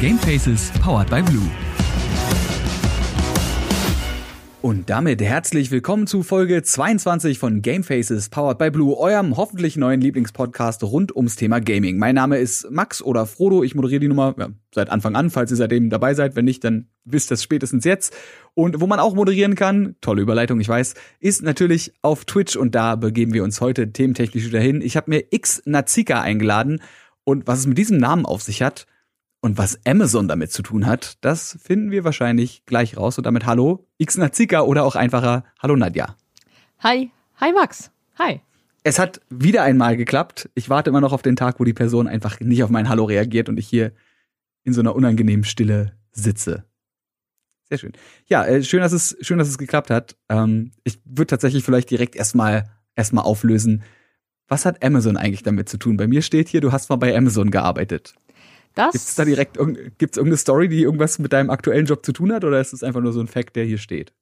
Gamefaces powered by Blue. Und damit herzlich willkommen zu Folge 22 von Gamefaces powered by Blue, eurem hoffentlich neuen Lieblingspodcast rund ums Thema Gaming. Mein Name ist Max oder Frodo, ich moderiere die Nummer ja, seit Anfang an, falls ihr seitdem dabei seid. Wenn nicht, dann wisst es spätestens jetzt. Und wo man auch moderieren kann, tolle Überleitung, ich weiß, ist natürlich auf Twitch und da begeben wir uns heute thementechnisch wieder hin. Ich habe mir X Nazika eingeladen und was es mit diesem Namen auf sich hat, und was Amazon damit zu tun hat, das finden wir wahrscheinlich gleich raus. Und damit hallo, Xnazika oder auch einfacher Hallo Nadja. Hi, hi Max. Hi. Es hat wieder einmal geklappt. Ich warte immer noch auf den Tag, wo die Person einfach nicht auf mein Hallo reagiert und ich hier in so einer unangenehmen Stille sitze. Sehr schön. Ja, äh, schön, dass es schön, dass es geklappt hat. Ähm, ich würde tatsächlich vielleicht direkt erstmal erstmal auflösen. Was hat Amazon eigentlich damit zu tun? Bei mir steht hier, du hast mal bei Amazon gearbeitet. Gibt es da direkt gibt's irgendeine Story, die irgendwas mit deinem aktuellen Job zu tun hat, oder ist es einfach nur so ein Fact, der hier steht?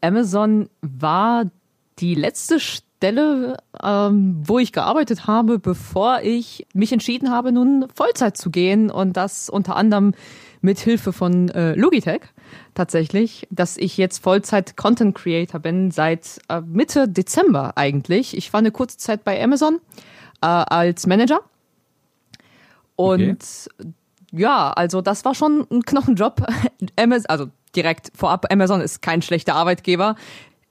Amazon war die letzte Stelle, ähm, wo ich gearbeitet habe, bevor ich mich entschieden habe, nun Vollzeit zu gehen und das unter anderem mit Hilfe von äh, Logitech tatsächlich, dass ich jetzt Vollzeit Content Creator bin seit äh, Mitte Dezember eigentlich. Ich war eine kurze Zeit bei Amazon äh, als Manager. Und okay ja, also das war schon ein Knochenjob. also direkt vorab, Amazon ist kein schlechter Arbeitgeber.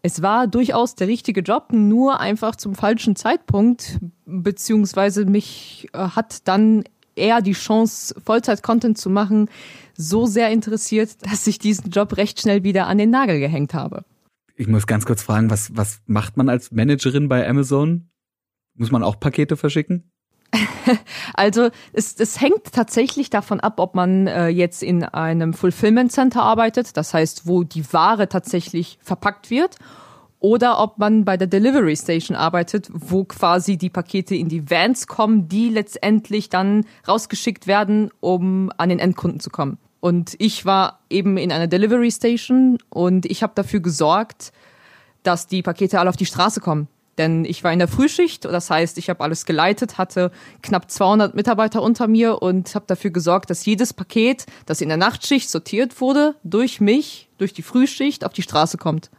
Es war durchaus der richtige Job, nur einfach zum falschen Zeitpunkt, beziehungsweise mich äh, hat dann eher die Chance, Vollzeit-Content zu machen, so sehr interessiert, dass ich diesen Job recht schnell wieder an den Nagel gehängt habe. Ich muss ganz kurz fragen, was, was macht man als Managerin bei Amazon? Muss man auch Pakete verschicken? also es, es hängt tatsächlich davon ab, ob man äh, jetzt in einem Fulfillment Center arbeitet, das heißt, wo die Ware tatsächlich verpackt wird, oder ob man bei der Delivery Station arbeitet, wo quasi die Pakete in die Vans kommen, die letztendlich dann rausgeschickt werden, um an den Endkunden zu kommen. Und ich war eben in einer Delivery Station und ich habe dafür gesorgt, dass die Pakete alle auf die Straße kommen. Denn ich war in der Frühschicht, das heißt, ich habe alles geleitet, hatte knapp 200 Mitarbeiter unter mir und habe dafür gesorgt, dass jedes Paket, das in der Nachtschicht sortiert wurde, durch mich, durch die Frühschicht auf die Straße kommt.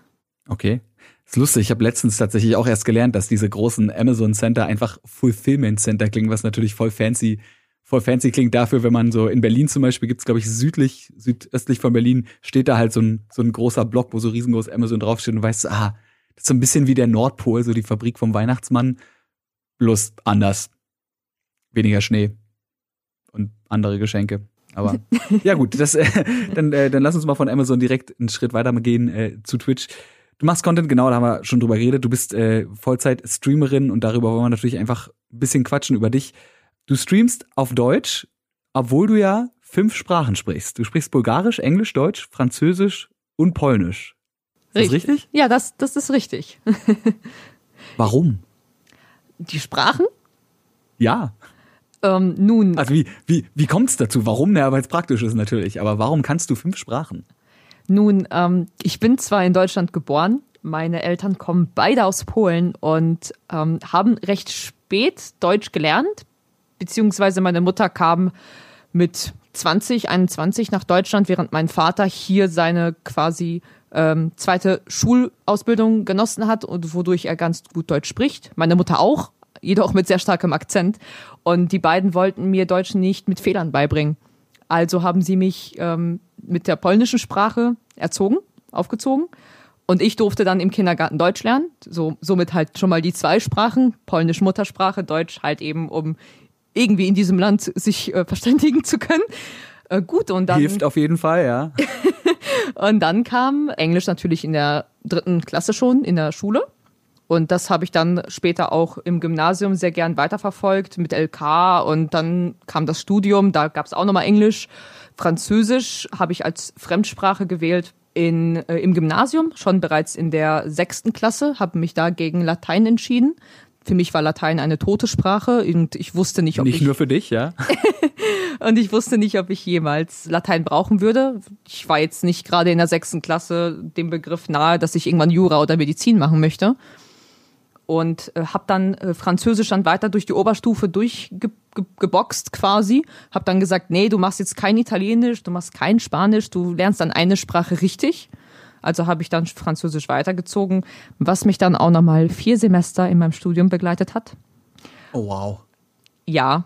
Okay. Das ist lustig, ich habe letztens tatsächlich auch erst gelernt, dass diese großen Amazon Center einfach Fulfillment Center klingen, was natürlich voll fancy, voll fancy klingt dafür, wenn man so in Berlin zum Beispiel gibt's glaube ich, südlich, südöstlich von Berlin, steht da halt so ein, so ein großer Block, wo so riesengroß Amazon draufsteht und weißt, ah, das ist so ein bisschen wie der Nordpol, so die Fabrik vom Weihnachtsmann, bloß anders. Weniger Schnee und andere Geschenke. Aber ja gut, das, äh, dann, äh, dann lass uns mal von Amazon direkt einen Schritt weiter gehen äh, zu Twitch. Du machst Content, genau, da haben wir schon drüber geredet. Du bist äh, Vollzeit-Streamerin und darüber wollen wir natürlich einfach ein bisschen quatschen über dich. Du streamst auf Deutsch, obwohl du ja fünf Sprachen sprichst. Du sprichst Bulgarisch, Englisch, Deutsch, Französisch und Polnisch. Ist das richtig? Ja, das, das ist richtig. Warum? Die Sprachen? Ja. Ähm, nun. Also wie, wie, wie kommt es dazu? Warum? Ja, weil es praktisch ist natürlich. Aber warum kannst du fünf Sprachen? Nun, ähm, ich bin zwar in Deutschland geboren, meine Eltern kommen beide aus Polen und ähm, haben recht spät Deutsch gelernt, beziehungsweise meine Mutter kam mit 20, 21 nach Deutschland, während mein Vater hier seine quasi ähm, zweite Schulausbildung genossen hat und wodurch er ganz gut Deutsch spricht. Meine Mutter auch, jedoch mit sehr starkem Akzent. Und die beiden wollten mir Deutsch nicht mit Fehlern beibringen. Also haben sie mich ähm, mit der polnischen Sprache erzogen, aufgezogen. Und ich durfte dann im Kindergarten Deutsch lernen. So, somit halt schon mal die zwei Sprachen, polnisch Muttersprache, Deutsch halt eben, um irgendwie in diesem Land sich äh, verständigen zu können. Äh, gut, und dann. Hilft auf jeden Fall, ja. und dann kam Englisch natürlich in der dritten Klasse schon in der Schule. Und das habe ich dann später auch im Gymnasium sehr gern weiterverfolgt mit LK und dann kam das Studium, da gab es auch nochmal Englisch. Französisch habe ich als Fremdsprache gewählt in, äh, im Gymnasium, schon bereits in der sechsten Klasse, habe mich da gegen Latein entschieden. Für mich war Latein eine tote Sprache und ich wusste nicht, ob nicht ich... Nicht nur für dich, ja? und ich wusste nicht, ob ich jemals Latein brauchen würde. Ich war jetzt nicht gerade in der sechsten Klasse dem Begriff nahe, dass ich irgendwann Jura oder Medizin machen möchte. und äh, habe dann äh, Französisch dann weiter durch die Oberstufe durchgeboxt quasi. Habe dann gesagt, nee, du machst jetzt kein Italienisch, du machst kein Spanisch, du lernst dann eine Sprache richtig. Also habe ich dann Französisch weitergezogen, was mich dann auch nochmal vier Semester in meinem Studium begleitet hat. Oh wow. Ja.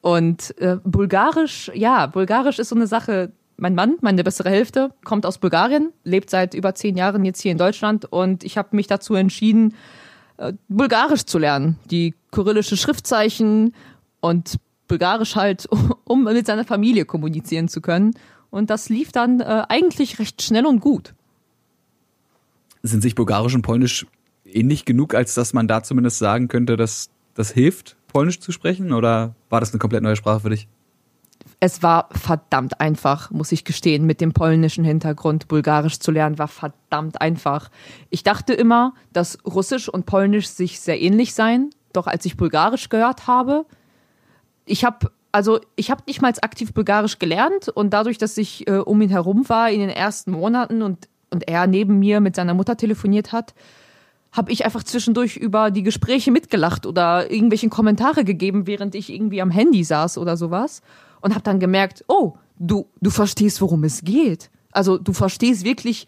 Und äh, Bulgarisch, ja, Bulgarisch ist so eine Sache. Mein Mann, meine bessere Hälfte, kommt aus Bulgarien, lebt seit über zehn Jahren jetzt hier in Deutschland und ich habe mich dazu entschieden, äh, Bulgarisch zu lernen. Die kyrillische Schriftzeichen und Bulgarisch halt, um mit seiner Familie kommunizieren zu können. Und das lief dann äh, eigentlich recht schnell und gut. Sind sich Bulgarisch und Polnisch ähnlich genug, als dass man da zumindest sagen könnte, dass das hilft, Polnisch zu sprechen? Oder war das eine komplett neue Sprache für dich? Es war verdammt einfach, muss ich gestehen, mit dem polnischen Hintergrund Bulgarisch zu lernen, war verdammt einfach. Ich dachte immer, dass Russisch und Polnisch sich sehr ähnlich seien, doch als ich Bulgarisch gehört habe, ich habe also ich habe nicht mal aktiv Bulgarisch gelernt und dadurch, dass ich äh, um ihn herum war in den ersten Monaten und und er neben mir mit seiner Mutter telefoniert hat, habe ich einfach zwischendurch über die Gespräche mitgelacht oder irgendwelche Kommentare gegeben, während ich irgendwie am Handy saß oder sowas und habe dann gemerkt, oh, du du verstehst, worum es geht. Also du verstehst wirklich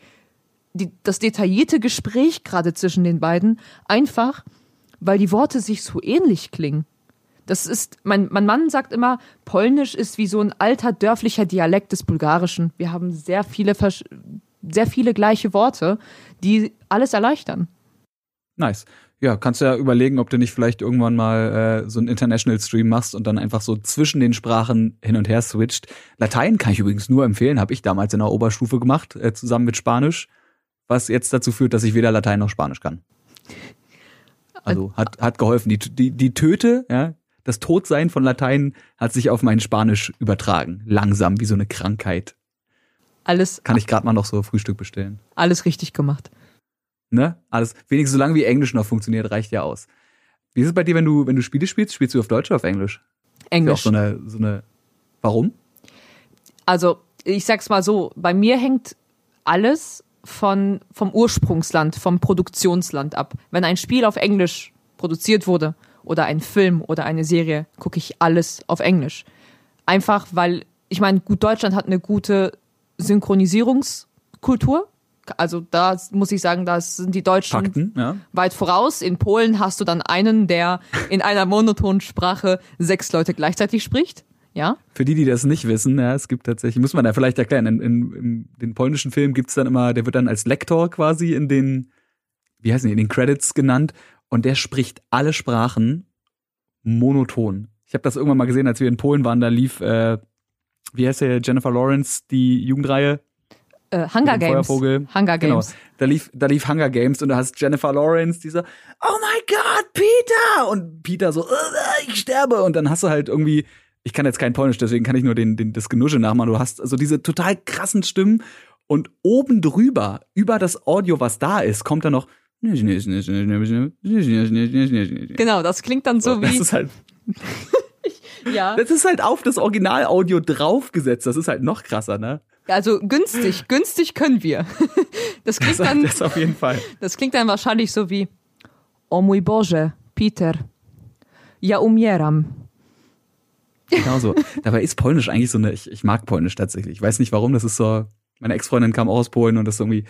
die, das detaillierte Gespräch gerade zwischen den beiden einfach, weil die Worte sich so ähnlich klingen. Das ist, mein, mein Mann sagt immer, Polnisch ist wie so ein alter dörflicher Dialekt des Bulgarischen. Wir haben sehr viele sehr viele gleiche Worte, die alles erleichtern. Nice. Ja, kannst du ja überlegen, ob du nicht vielleicht irgendwann mal äh, so einen International Stream machst und dann einfach so zwischen den Sprachen hin und her switcht. Latein kann ich übrigens nur empfehlen, habe ich damals in der Oberstufe gemacht, äh, zusammen mit Spanisch, was jetzt dazu führt, dass ich weder Latein noch Spanisch kann. Also hat, hat geholfen. Die, die, die Töte, ja, das Todsein von Latein hat sich auf mein Spanisch übertragen. Langsam, wie so eine Krankheit. Alles. Kann ich gerade mal noch so Frühstück bestellen. Alles richtig gemacht. Ne? Alles. Wenigstens solange wie Englisch noch funktioniert, reicht ja aus. Wie ist es bei dir, wenn du, wenn du Spiele spielst? Spielst du auf Deutsch oder auf Englisch? Englisch. Ist ja auch so eine, so eine, warum? Also, ich sag's mal so, bei mir hängt alles von, vom Ursprungsland, vom Produktionsland ab. Wenn ein Spiel auf Englisch produziert wurde oder ein Film oder eine Serie, gucke ich alles auf Englisch. Einfach weil, ich meine, gut, Deutschland hat eine gute Synchronisierungskultur. Also da muss ich sagen, da sind die Deutschen Fakten, ja. weit voraus. In Polen hast du dann einen, der in einer monotonen Sprache sechs Leute gleichzeitig spricht. Ja. Für die, die das nicht wissen, ja, es gibt tatsächlich, muss man da vielleicht erklären, in, in, in den polnischen Filmen gibt's dann immer, der wird dann als Lektor quasi in den, wie heißen die, in den Credits genannt und der spricht alle Sprachen monoton. Ich habe das irgendwann mal gesehen, als wir in Polen waren, da lief äh, wie heißt der, Jennifer Lawrence, die Jugendreihe? Äh, Hunger Games. Feuervogel. Hunger Genau. Games. Da lief, da lief Hunger Games und da hast Jennifer Lawrence, dieser, oh my God, Peter! Und Peter so, "Äh, ich sterbe! Und dann hast du halt irgendwie, ich kann jetzt kein Polnisch, deswegen kann ich nur den, den, das Genusche nachmachen. Du hast also diese total krassen Stimmen und oben drüber, über das Audio, was da ist, kommt dann noch, Genau, das klingt dann so, das wie. ist halt, ja. das ist halt auf das Originalaudio draufgesetzt. Das ist halt noch krasser, ne? Also günstig, günstig können wir. Das klingt Das, dann, das auf jeden Fall. das klingt dann wahrscheinlich so wie O mój Boże, Peter, ja umieram. Genau so. Dabei ist Polnisch eigentlich so eine, ich, ich mag Polnisch tatsächlich. Ich weiß nicht warum, das ist so, meine Ex-Freundin kam auch aus Polen und das ist irgendwie,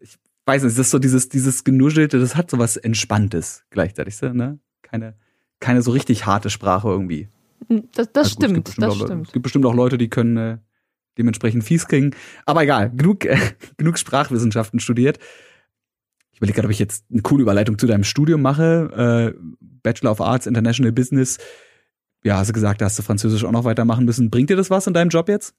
ich weiß nicht, das ist so dieses, dieses Genuschelte, das hat so was Entspanntes gleichzeitig, so, ne? Keine, keine so richtig harte Sprache irgendwie. Das, das Also gut, stimmt, das auch, stimmt. Es gibt bestimmt auch Leute, die können äh, dementsprechend fies klingen. Aber egal, genug, äh, genug Sprachwissenschaften studiert. Ich überlege gerade, ob ich jetzt eine coole Überleitung zu deinem Studium mache. Äh, Bachelor of Arts, International Business. Ja, hast du gesagt, da hast du Französisch auch noch weitermachen müssen. Bringt dir das was in deinem Job jetzt?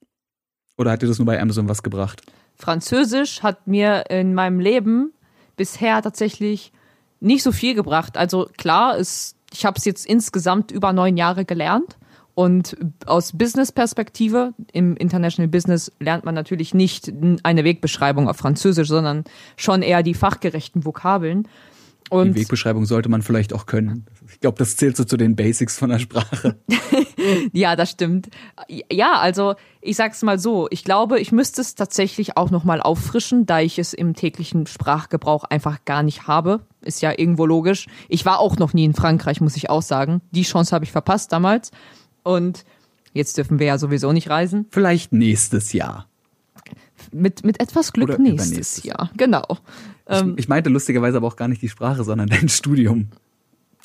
Oder hat dir das nur bei Amazon was gebracht? Französisch hat mir in meinem Leben bisher tatsächlich nicht so viel gebracht. Also klar, es, ich habe es jetzt insgesamt über neun Jahre gelernt. Und aus Business-Perspektive, im International Business lernt man natürlich nicht eine Wegbeschreibung auf Französisch, sondern schon eher die fachgerechten Vokabeln. Und Die Wegbeschreibung sollte man vielleicht auch können. Ich glaube, das zählt so zu den Basics von der Sprache. Ja, das stimmt. Ja, also ich sag's mal so, ich glaube, ich müsste es tatsächlich auch nochmal auffrischen, da ich es im täglichen Sprachgebrauch einfach gar nicht habe. Ist ja irgendwo logisch. Ich war auch noch nie in Frankreich, muss ich auch sagen. Die Chance habe ich verpasst damals. Und jetzt dürfen wir ja sowieso nicht reisen. Vielleicht nächstes Jahr. Mit, mit etwas Glück Oder nächstes Jahr. Genau. Ähm, ich, ich meinte lustigerweise aber auch gar nicht die Sprache, sondern dein Studium.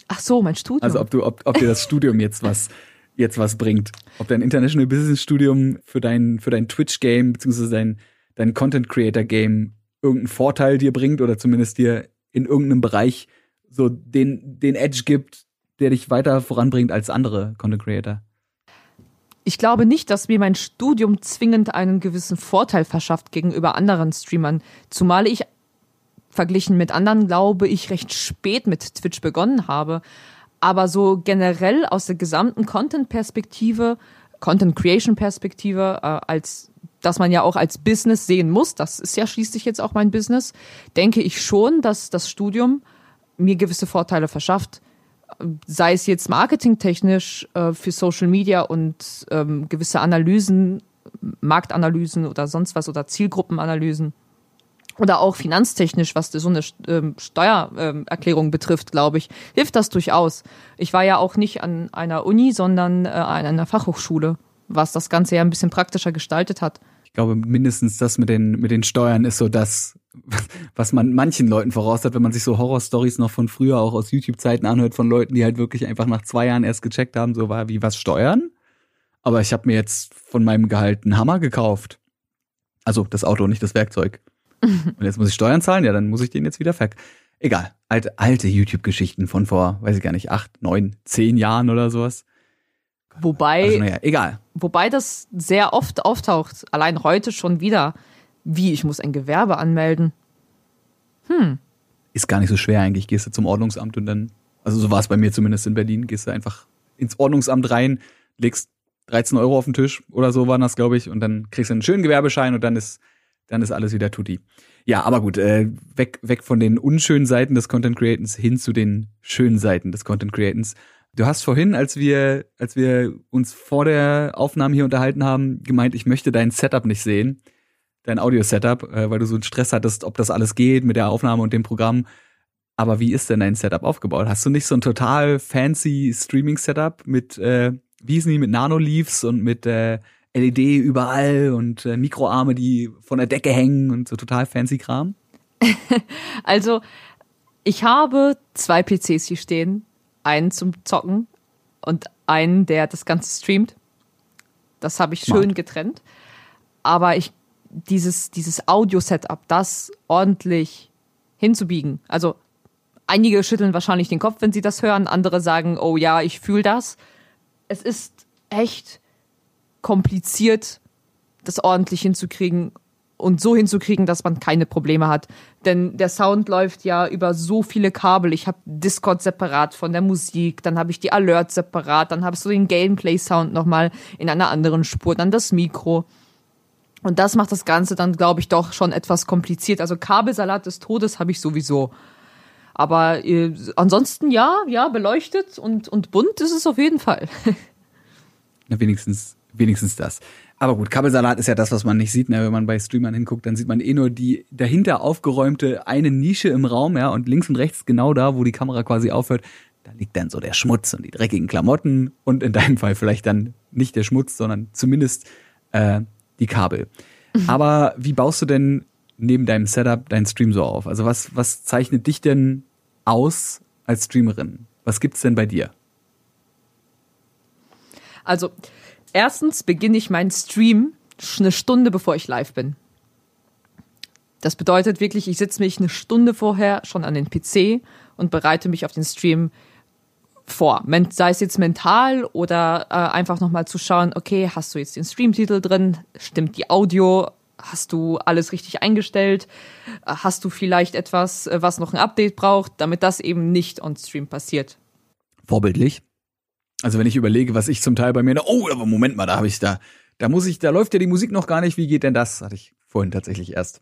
ach so, mein Studium. Also ob du, ob, ob dir das Studium jetzt was, jetzt was bringt. Ob dein International Business Studium für dein, für dein Twitch-Game, beziehungsweise dein, dein Content Creator Game irgendeinen Vorteil dir bringt oder zumindest dir in irgendeinem Bereich so den, den Edge gibt, der dich weiter voranbringt als andere Content Creator. ich glaube nicht, dass mir mein Studium zwingend einen gewissen Vorteil verschafft gegenüber anderen Streamern. Zumal ich verglichen mit anderen, glaube ich, recht spät mit Twitch begonnen habe. Aber so generell aus der gesamten Content-Perspektive, Content-Creation-Perspektive, äh, als dass man ja auch als Business sehen muss, das ist ja schließlich jetzt auch mein Business, denke ich schon, dass das Studium mir gewisse Vorteile verschafft sei es jetzt marketingtechnisch äh, für Social Media und ähm, gewisse Analysen, Marktanalysen oder sonst was oder Zielgruppenanalysen oder auch finanztechnisch, was so eine ähm, Steuererklärung betrifft, glaube ich, hilft das durchaus. Ich war ja auch nicht an einer Uni, sondern äh, an einer Fachhochschule, was das Ganze ja ein bisschen praktischer gestaltet hat. Ich glaube, mindestens das mit den, mit den Steuern ist so das, was man manchen Leuten voraus hat, wenn man sich so Horrorstories noch von früher auch aus YouTube-Zeiten anhört von Leuten, die halt wirklich einfach nach zwei Jahren erst gecheckt haben, so war wie was Steuern. Aber ich habe mir jetzt von meinem Gehalt einen Hammer gekauft. Also das Auto, nicht das Werkzeug. Und jetzt muss ich Steuern zahlen, ja, dann muss ich den jetzt wieder verk. Egal. Alte, alte YouTube-Geschichten von vor, weiß ich gar nicht, acht, neun, zehn Jahren oder sowas. Wobei, Also naja, egal. wobei das sehr oft auftaucht, allein heute schon wieder, wie ich muss ein Gewerbe anmelden. ist gar nicht so schwer eigentlich. Gehst du zum Ordnungsamt und dann, also so war es bei mir zumindest in Berlin, gehst du einfach ins Ordnungsamt rein, legst 13 Euro auf den Tisch oder so waren das, glaube ich, und dann kriegst du einen schönen Gewerbeschein und dann ist, dann ist alles wieder tutti. Ja, aber gut, äh, weg, weg von den unschönen Seiten des Content Creators hin zu den schönen Seiten des Content Creators. Du hast vorhin, als wir, als wir uns vor der Aufnahme hier unterhalten haben, gemeint, ich möchte dein Setup nicht sehen dein Audio-Setup, äh, weil du so einen Stress hattest, ob das alles geht mit der Aufnahme und dem Programm. Aber wie ist denn dein Setup aufgebaut? Hast du nicht so ein total fancy Streaming-Setup mit, äh, wie hießen die, mit Nano-Leaves und mit äh, LED überall und äh, Mikroarme, die von der Decke hängen und so total fancy Kram? Also, ich habe zwei PCs hier stehen. Einen zum Zocken und einen, der das Ganze streamt. Das habe ich schön getrennt. Aber ich, dieses, dieses Audio-Setup, das ordentlich hinzubiegen. Also, einige schütteln wahrscheinlich den Kopf, wenn sie das hören. Andere sagen, oh ja, ich fühle das. Es ist echt kompliziert, das ordentlich hinzukriegen und so hinzukriegen, dass man keine Probleme hat. Denn der Sound läuft ja über so viele Kabel. Ich habe Discord separat von der Musik, dann habe ich die Alerts separat, dann habe ich so den Gameplay-Sound nochmal in einer anderen Spur, dann das Mikro. Und das macht das Ganze dann, glaube ich, doch schon etwas kompliziert. Also Kabelsalat des Todes habe ich sowieso. Aber äh, ansonsten ja, ja, beleuchtet und, und bunt ist es auf jeden Fall. Na, wenigstens, wenigstens das. Aber gut, Kabelsalat ist ja das, was man nicht sieht. Ne? Wenn man bei Streamern hinguckt, dann sieht man eh nur die dahinter aufgeräumte eine Nische im Raum, ja, und links und rechts genau da, wo die Kamera quasi aufhört, da liegt dann so der Schmutz und die dreckigen Klamotten und in deinem Fall vielleicht dann nicht der Schmutz, sondern zumindest äh, die Kabel. Aber wie baust du denn neben deinem Setup deinen Stream so auf? Also was, was zeichnet dich denn aus als Streamerin? Was gibt's denn bei dir? Also, erstens beginne ich meinen Stream eine Stunde bevor ich live bin. Das bedeutet wirklich, ich sitze mich eine Stunde vorher schon an den PC und bereite mich auf den Stream vor. Sei es jetzt mental oder äh, einfach nochmal zu schauen, okay, hast du jetzt den Streamtitel drin? Stimmt die Audio? Hast du alles richtig eingestellt? Äh, Hast du vielleicht etwas, äh, was noch ein Update braucht, damit das eben nicht on Stream passiert? vorbildlich. Also wenn ich überlege, was ich zum Teil bei mir, oh, aber Moment mal, da habe ich da, da muss ich, da läuft ja die Musik noch gar nicht. Wie geht denn das? Hatte ich vorhin tatsächlich erst.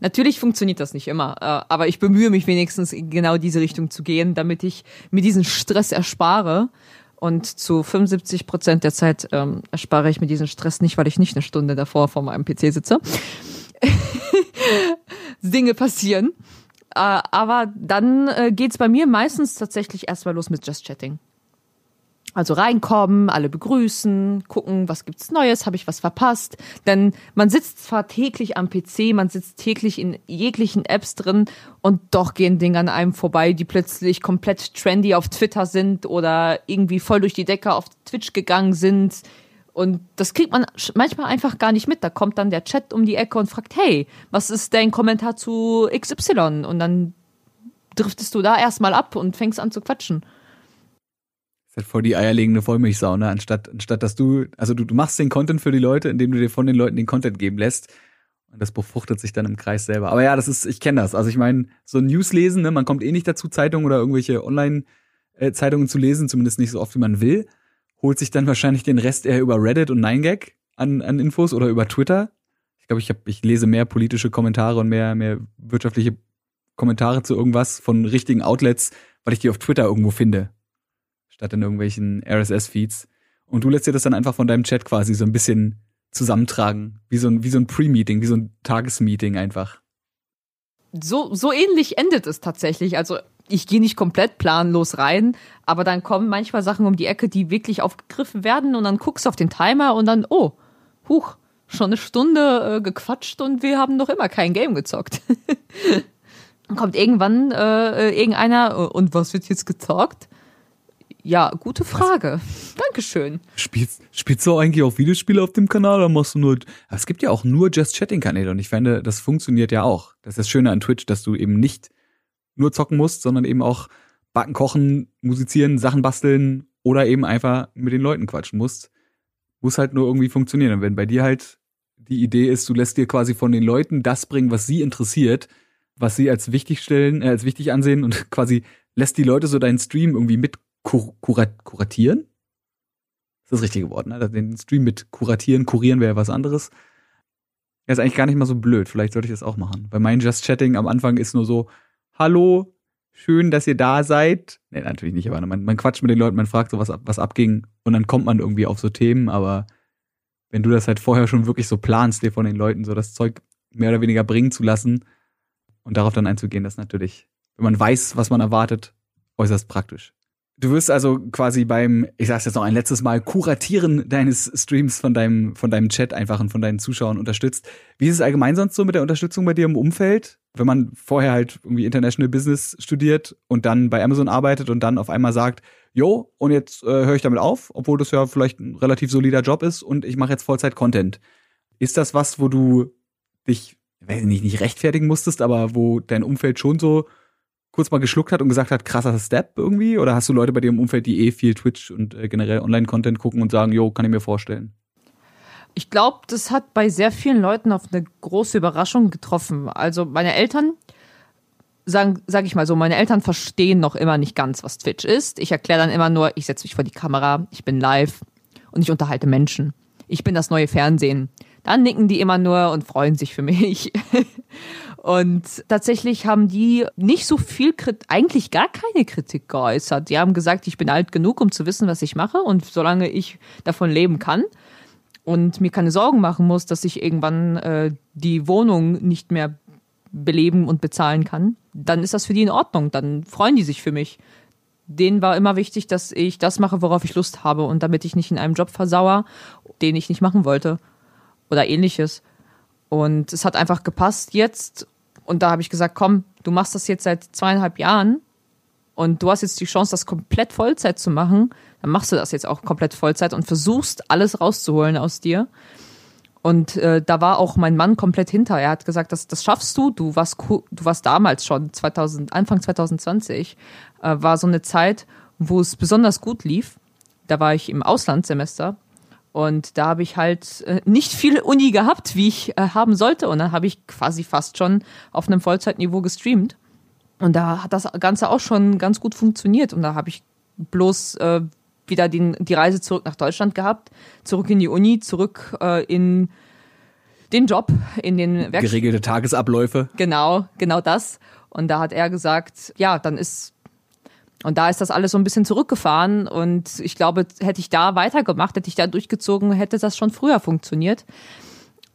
Natürlich funktioniert das nicht immer, äh, aber ich bemühe mich wenigstens genau diese Richtung zu gehen, damit ich mir diesen Stress erspare. Und zu 75 Prozent der Zeit ähm, erspare ich mir diesen Stress nicht, weil ich nicht eine Stunde davor vor meinem PC sitze. Dinge passieren. Äh, aber dann äh, geht's bei mir meistens tatsächlich erstmal los mit Just Chatting. Also reinkommen, alle begrüßen, gucken, was gibt's Neues, habe ich was verpasst? Denn man sitzt zwar täglich am PC, man sitzt täglich in jeglichen Apps drin und doch gehen Dinge an einem vorbei, die plötzlich komplett trendy auf Twitter sind oder irgendwie voll durch die Decke auf Twitch gegangen sind. Und das kriegt man manchmal einfach gar nicht mit. Da kommt dann der Chat um die Ecke und fragt, hey, was ist dein Kommentar zu XY? Und dann driftest du da erstmal ab und fängst an zu quatschen ist halt voll die eierlegende Wollmilchsau, ne? Anstatt, anstatt dass du, also du, du machst den Content für die Leute, indem du dir von den Leuten den Content geben lässt. Und das befruchtet sich dann im Kreis selber. Aber ja, das ist, ich kenne das. Also ich meine, so News lesen, ne, man kommt eh nicht dazu, Zeitungen oder irgendwelche Online-Zeitungen zu lesen, zumindest nicht so oft, wie man will. Holt sich dann wahrscheinlich den Rest eher über Reddit und 9gag an, an Infos oder über Twitter. Ich glaube, ich, hab, ich lese mehr politische Kommentare und mehr, mehr wirtschaftliche Kommentare zu irgendwas von richtigen Outlets, weil ich die auf Twitter irgendwo finde statt in irgendwelchen RSS-Feeds. Und du lässt dir das dann einfach von deinem Chat quasi so ein bisschen zusammentragen, wie so ein, wie so ein Pre-Meeting, wie so ein Tagesmeeting einfach. So, so ähnlich endet es tatsächlich. Also ich gehe nicht komplett planlos rein, aber dann kommen manchmal Sachen um die Ecke, die wirklich aufgegriffen werden und dann guckst du auf den Timer und dann, oh, huch, schon eine Stunde äh, gequatscht und wir haben noch immer kein Game gezockt. dann kommt irgendwann äh, äh irgendeiner, äh, und was wird jetzt gezockt? Ja, gute Frage. Was? Dankeschön. Spielst, spielst du eigentlich auch Videospiele auf dem Kanal oder machst du nur. Es gibt ja auch nur Just Chatting-Kanäle und ich finde, das funktioniert ja auch. Das ist das Schöne an Twitch, dass du eben nicht nur zocken musst, sondern eben auch backen, kochen, musizieren, Sachen basteln oder eben einfach mit den Leuten quatschen musst. Muss halt nur irgendwie funktionieren. Und wenn bei dir halt die Idee ist, du lässt dir quasi von den Leuten das bringen, was sie interessiert, was sie als wichtig stellen, äh, als wichtig ansehen und quasi lässt die Leute so deinen Stream irgendwie mit kur kurat kuratieren. Das ist das richtige Wort, ne? Den Stream mit kuratieren, kurieren wäre ja was anderes. Ja, ist eigentlich gar nicht mal so blöd. Vielleicht sollte ich das auch machen. Weil mein Just Chatting am Anfang ist nur so, hallo, schön, dass ihr da seid. Nee, natürlich nicht, aber man, man quatscht mit den Leuten, man fragt so, was, was abging und dann kommt man irgendwie auf so Themen, aber wenn du das halt vorher schon wirklich so planst, dir von den Leuten so das Zeug mehr oder weniger bringen zu lassen und darauf dann einzugehen, das ist natürlich, wenn man weiß, was man erwartet, äußerst praktisch. Du wirst also quasi beim, ich sag's jetzt noch ein letztes Mal, Kuratieren deines Streams von deinem, von deinem Chat einfach und von deinen Zuschauern unterstützt. Wie ist es allgemein sonst so mit der Unterstützung bei dir im Umfeld? Wenn man vorher halt irgendwie International Business studiert und dann bei Amazon arbeitet und dann auf einmal sagt, jo, und jetzt äh, höre ich damit auf, obwohl das ja vielleicht ein relativ solider Job ist und ich mache jetzt Vollzeit-Content. Ist das was, wo du dich, weiß ich nicht, nicht rechtfertigen musstest, aber wo dein Umfeld schon so kurz mal geschluckt hat und gesagt hat, krasser Step irgendwie? Oder hast du Leute bei dir im Umfeld, die eh viel Twitch und äh, generell Online-Content gucken und sagen, jo, kann ich mir vorstellen? Ich glaube, das hat bei sehr vielen Leuten auf eine große Überraschung getroffen. Also meine Eltern, sagen, sag ich mal so, meine Eltern verstehen noch immer nicht ganz, was Twitch ist. Ich erkläre dann immer nur, ich setze mich vor die Kamera, ich bin live und ich unterhalte Menschen. Ich bin das neue Fernsehen. Dann nicken die immer nur und freuen sich für mich. Und tatsächlich haben die nicht so viel, eigentlich gar keine Kritik geäußert. Die haben gesagt, ich bin alt genug, um zu wissen, was ich mache. Und solange ich davon leben kann und mir keine Sorgen machen muss, dass ich irgendwann äh, die Wohnung nicht mehr beleben und bezahlen kann, dann ist das für die in Ordnung. Dann freuen die sich für mich. Denen war immer wichtig, dass ich das mache, worauf ich Lust habe und damit ich nicht in einem Job versauere, den ich nicht machen wollte oder ähnliches. Und es hat einfach gepasst jetzt und da habe ich gesagt, komm, du machst das jetzt seit zweieinhalb Jahren und du hast jetzt die Chance, das komplett Vollzeit zu machen, dann machst du das jetzt auch komplett Vollzeit und versuchst alles rauszuholen aus dir. Und äh, da war auch mein Mann komplett hinter. Er hat gesagt, das, das schaffst du. Du warst, du warst damals schon, 2000, Anfang 2020, äh, war so eine Zeit, wo es besonders gut lief. Da war ich im Auslandssemester und da habe ich halt äh, nicht viel Uni gehabt, wie ich äh, haben sollte. Und dann habe ich quasi fast schon auf einem Vollzeitniveau gestreamt. Und da hat das Ganze auch schon ganz gut funktioniert. Und da habe ich bloß äh, wieder den, die Reise zurück nach Deutschland gehabt, zurück in die Uni, zurück äh, in den Job in den Werkstätten. Geregelte Tagesabläufe. Genau, genau das. Und da hat er gesagt, ja, dann ist und da ist das alles so ein bisschen zurückgefahren und ich glaube, hätte ich da weitergemacht, hätte ich da durchgezogen, hätte das schon früher funktioniert.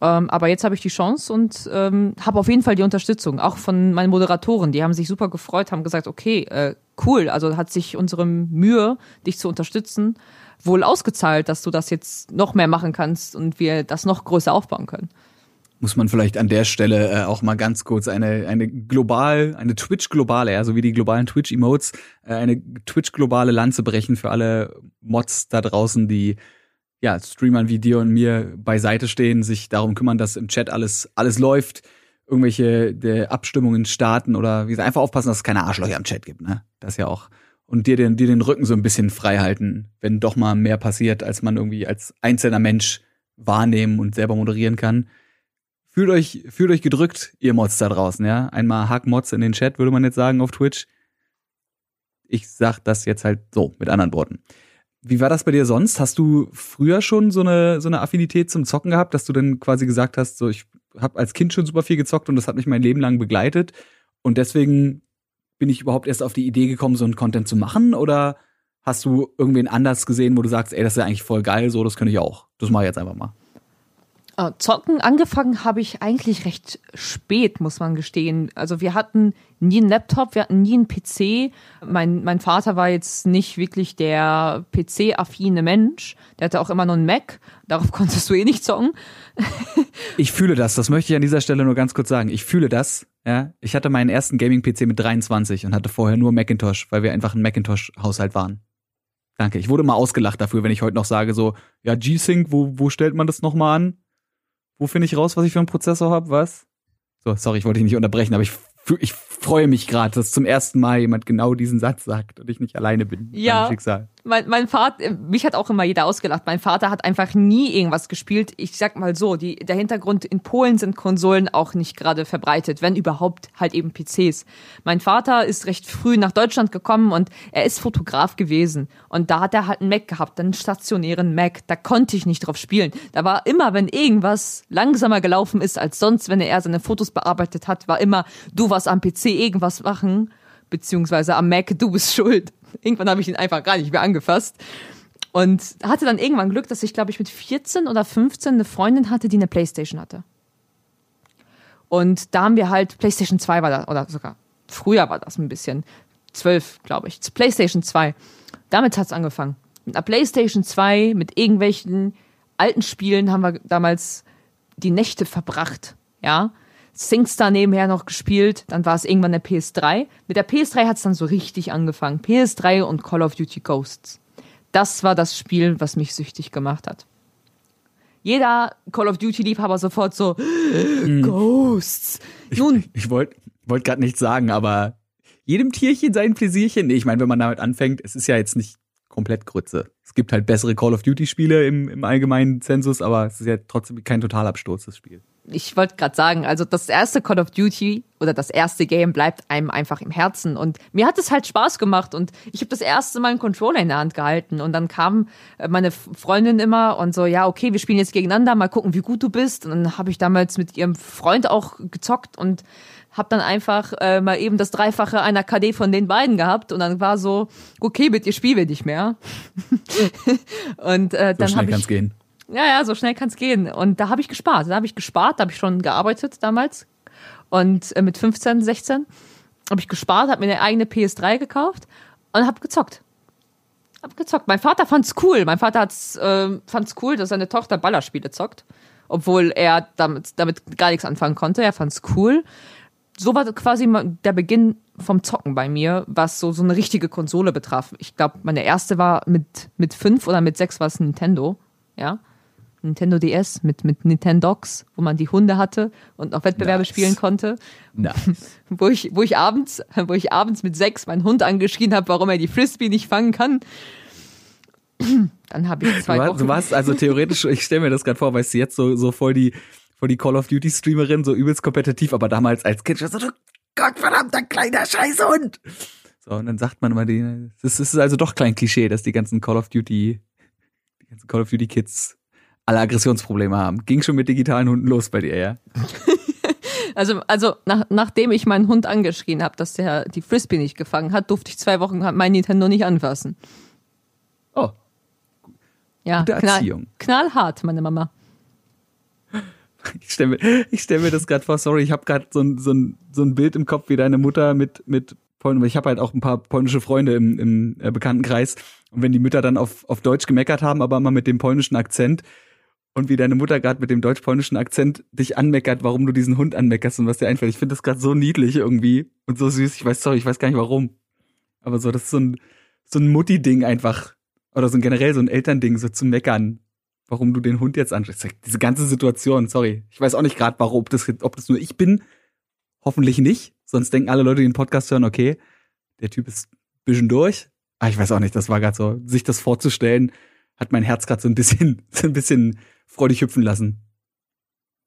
Ähm, aber jetzt habe ich die Chance und ähm, habe auf jeden Fall die Unterstützung, auch von meinen Moderatoren. Die haben sich super gefreut, haben gesagt, okay, äh, cool, also hat sich unsere Mühe, dich zu unterstützen, wohl ausgezahlt, dass du das jetzt noch mehr machen kannst und wir das noch größer aufbauen können muss man vielleicht an der Stelle äh, auch mal ganz kurz eine, eine global, eine Twitch-globale, ja, so wie die globalen Twitch-Emotes, äh, eine Twitch-globale Lanze brechen für alle Mods da draußen, die ja, Streamern wie dir und mir beiseite stehen, sich darum kümmern, dass im Chat alles, alles läuft, irgendwelche der Abstimmungen starten oder wie gesagt, einfach aufpassen, dass es keine Arschlöcher im Chat gibt, ne? Das ja auch. Und dir den, dir den Rücken so ein bisschen frei halten, wenn doch mal mehr passiert, als man irgendwie als einzelner Mensch wahrnehmen und selber moderieren kann fühlt euch, fühlt euch gedrückt, ihr Mods da draußen, ja. Einmal Hack Mods in den Chat, würde man jetzt sagen, auf Twitch. Ich sag das jetzt halt so, mit anderen Worten. Wie war das bei dir sonst? Hast du früher schon so eine, so eine Affinität zum Zocken gehabt, dass du dann quasi gesagt hast, so ich habe als Kind schon super viel gezockt und das hat mich mein Leben lang begleitet und deswegen bin ich überhaupt erst auf die Idee gekommen, so einen Content zu machen oder hast du irgendwen anders gesehen, wo du sagst, ey, das ist ja eigentlich voll geil, so das könnte ich auch. Das mache ich jetzt einfach mal. Äh, zocken angefangen habe ich eigentlich recht spät, muss man gestehen. Also wir hatten nie einen Laptop, wir hatten nie einen PC. Mein, mein Vater war jetzt nicht wirklich der PC-affine Mensch. Der hatte auch immer nur einen Mac. Darauf konntest du eh nicht zocken. ich fühle das, das möchte ich an dieser Stelle nur ganz kurz sagen. Ich fühle das. Ja, ich hatte meinen ersten Gaming-PC mit 23 und hatte vorher nur Macintosh, weil wir einfach ein Macintosh-Haushalt waren. Danke. Ich wurde mal ausgelacht dafür, wenn ich heute noch sage so, ja, G-Sync, wo, wo stellt man das nochmal an? Wo finde ich raus, was ich für einen Prozessor habe? Was? So, sorry, ich wollte dich nicht unterbrechen, aber ich, ich freue mich gerade, dass zum ersten Mal jemand genau diesen Satz sagt und ich nicht alleine bin. Ja. Schicksal mein, mein Vater, mich hat auch immer jeder ausgelacht. Mein Vater hat einfach nie irgendwas gespielt. Ich sag mal so, die, der Hintergrund in Polen sind Konsolen auch nicht gerade verbreitet, wenn überhaupt halt eben PCs. Mein Vater ist recht früh nach Deutschland gekommen und er ist Fotograf gewesen. Und da hat er halt einen Mac gehabt, einen stationären Mac. Da konnte ich nicht drauf spielen. Da war immer, wenn irgendwas langsamer gelaufen ist als sonst, wenn er seine Fotos bearbeitet hat, war immer, du was am PC irgendwas machen, beziehungsweise am Mac, du bist schuld. Irgendwann habe ich ihn einfach gar nicht mehr angefasst. Und hatte dann irgendwann Glück, dass ich, glaube ich, mit 14 oder 15 eine Freundin hatte, die eine Playstation hatte. Und da haben wir halt, Playstation 2 war das, oder sogar früher war das ein bisschen, 12, glaube ich, Playstation 2. Damit hat es angefangen. Mit einer Playstation 2, mit irgendwelchen alten Spielen haben wir damals die Nächte verbracht, ja. SingStar nebenher noch gespielt, dann war es irgendwann der PS3. Mit der PS3 hat es dann so richtig angefangen. PS3 und Call of Duty Ghosts. Das war das Spiel, was mich süchtig gemacht hat. Jeder Call of Duty-Liebhaber sofort so, hm. Ghosts. Nun. Ich, ich wollte wollt gerade nichts sagen, aber jedem Tierchen sein Pläsierchen. Nee, ich meine, wenn man damit anfängt, es ist ja jetzt nicht komplett Grütze. Es gibt halt bessere Call of Duty-Spiele im, im allgemeinen Zensus, aber es ist ja trotzdem kein Totalabsturz, das Spiel ich wollte gerade sagen, also das erste Call of Duty oder das erste Game bleibt einem einfach im Herzen. Und mir hat es halt Spaß gemacht und ich habe das erste Mal einen Controller in der Hand gehalten. Und dann kam äh, meine Freundin immer und so, ja, okay, wir spielen jetzt gegeneinander, mal gucken, wie gut du bist. Und dann habe ich damals mit ihrem Freund auch gezockt und habe dann einfach äh, mal eben das Dreifache einer KD von den beiden gehabt. Und dann war so, okay, mit dir spielen wir nicht mehr. und äh, dann so habe ich... Gehen. Ja, ja, so schnell kann es gehen. Und da habe ich gespart. Da habe ich gespart, da habe ich schon gearbeitet damals. Und äh, mit 15, 16 habe ich gespart, habe mir eine eigene PS3 gekauft und habe gezockt. Hab gezockt. Mein Vater fand's cool. Mein Vater hat's, äh, fand's cool, dass seine Tochter Ballerspiele zockt. Obwohl er damit, damit gar nichts anfangen konnte. Er fand's cool. So war quasi der Beginn vom Zocken bei mir, was so, so eine richtige Konsole betraf. Ich glaube, meine erste war mit, mit fünf oder mit sechs war es Nintendo. Ja. Nintendo DS mit, mit Nintendox, wo man die Hunde hatte und noch Wettbewerbe nice. spielen konnte. Nice. wo, ich, wo, ich abends, wo ich abends mit sechs meinen Hund angeschrien habe, warum er die Frisbee nicht fangen kann. Dann habe ich zwei du, Wochen. Du warst also theoretisch, ich stelle mir das gerade vor, weißt du, jetzt so, so voll die, voll die Call of Duty Streamerin, so übelst kompetitiv, aber damals als Kind so, du Gottverdammter kleiner Scheißhund. So, und dann sagt man immer, das ist also doch klein Klischee, dass die ganzen Call of Duty, die ganzen Call of Duty Kids alle Aggressionsprobleme haben. Ging schon mit digitalen Hunden los bei dir, ja? Also, also nach, nachdem ich meinen Hund angeschrien habe, dass der die Frisbee nicht gefangen hat, durfte ich zwei Wochen mein Nintendo nicht anfassen. Oh. Ja, Gute knall, Erziehung. knallhart, meine Mama. Ich stelle mir, ich stell mir das gerade vor, sorry, ich habe gerade so ein, so, ein, so ein Bild im Kopf, wie deine Mutter mit, mit Polnisch, ich habe halt auch ein paar polnische Freunde im, im äh, Bekanntenkreis und wenn die Mütter dann auf, auf Deutsch gemeckert haben, aber immer mit dem polnischen Akzent und wie deine Mutter gerade mit dem deutsch-polnischen Akzent dich anmeckert, warum du diesen Hund anmeckerst und was dir einfällt. Ich finde das gerade so niedlich irgendwie und so süß. Ich weiß, sorry, ich weiß gar nicht warum. Aber so, das ist so ein, so ein Mutti-Ding einfach. Oder so ein generell so ein Elternding, so zu meckern, warum du den Hund jetzt anschaust. Diese ganze Situation, sorry. Ich weiß auch nicht gerade, warum, ob das, ob das nur ich bin. Hoffentlich nicht. Sonst denken alle Leute, die den Podcast hören, okay, der Typ ist bisschen durch. Ah, ich weiß auch nicht, das war gerade so, sich das vorzustellen, hat mein Herz gerade so ein bisschen, so ein bisschen freudig hüpfen lassen.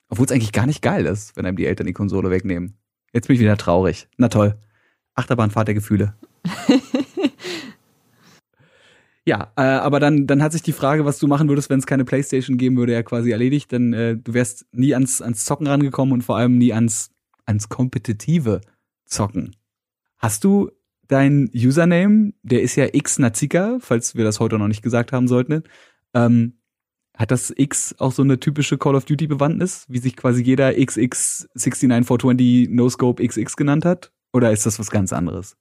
Obwohl es eigentlich gar nicht geil ist, wenn einem die Eltern die Konsole wegnehmen. Jetzt bin ich wieder traurig. Na toll. Achterbahnfahrt der Gefühle. ja, äh, aber dann, dann hat sich die Frage, was du machen würdest, wenn es keine Playstation geben würde, ja quasi erledigt. Denn äh, du wärst nie ans, ans Zocken rangekommen und vor allem nie ans, ans kompetitive Zocken. Hast du dein Username, der ist ja xnazika, falls wir das heute noch nicht gesagt haben sollten, ähm, hat das X auch so eine typische Call of Duty Bewandtnis, wie sich quasi jeder XX69420 No Scope XX genannt hat? Oder ist das was ganz anderes?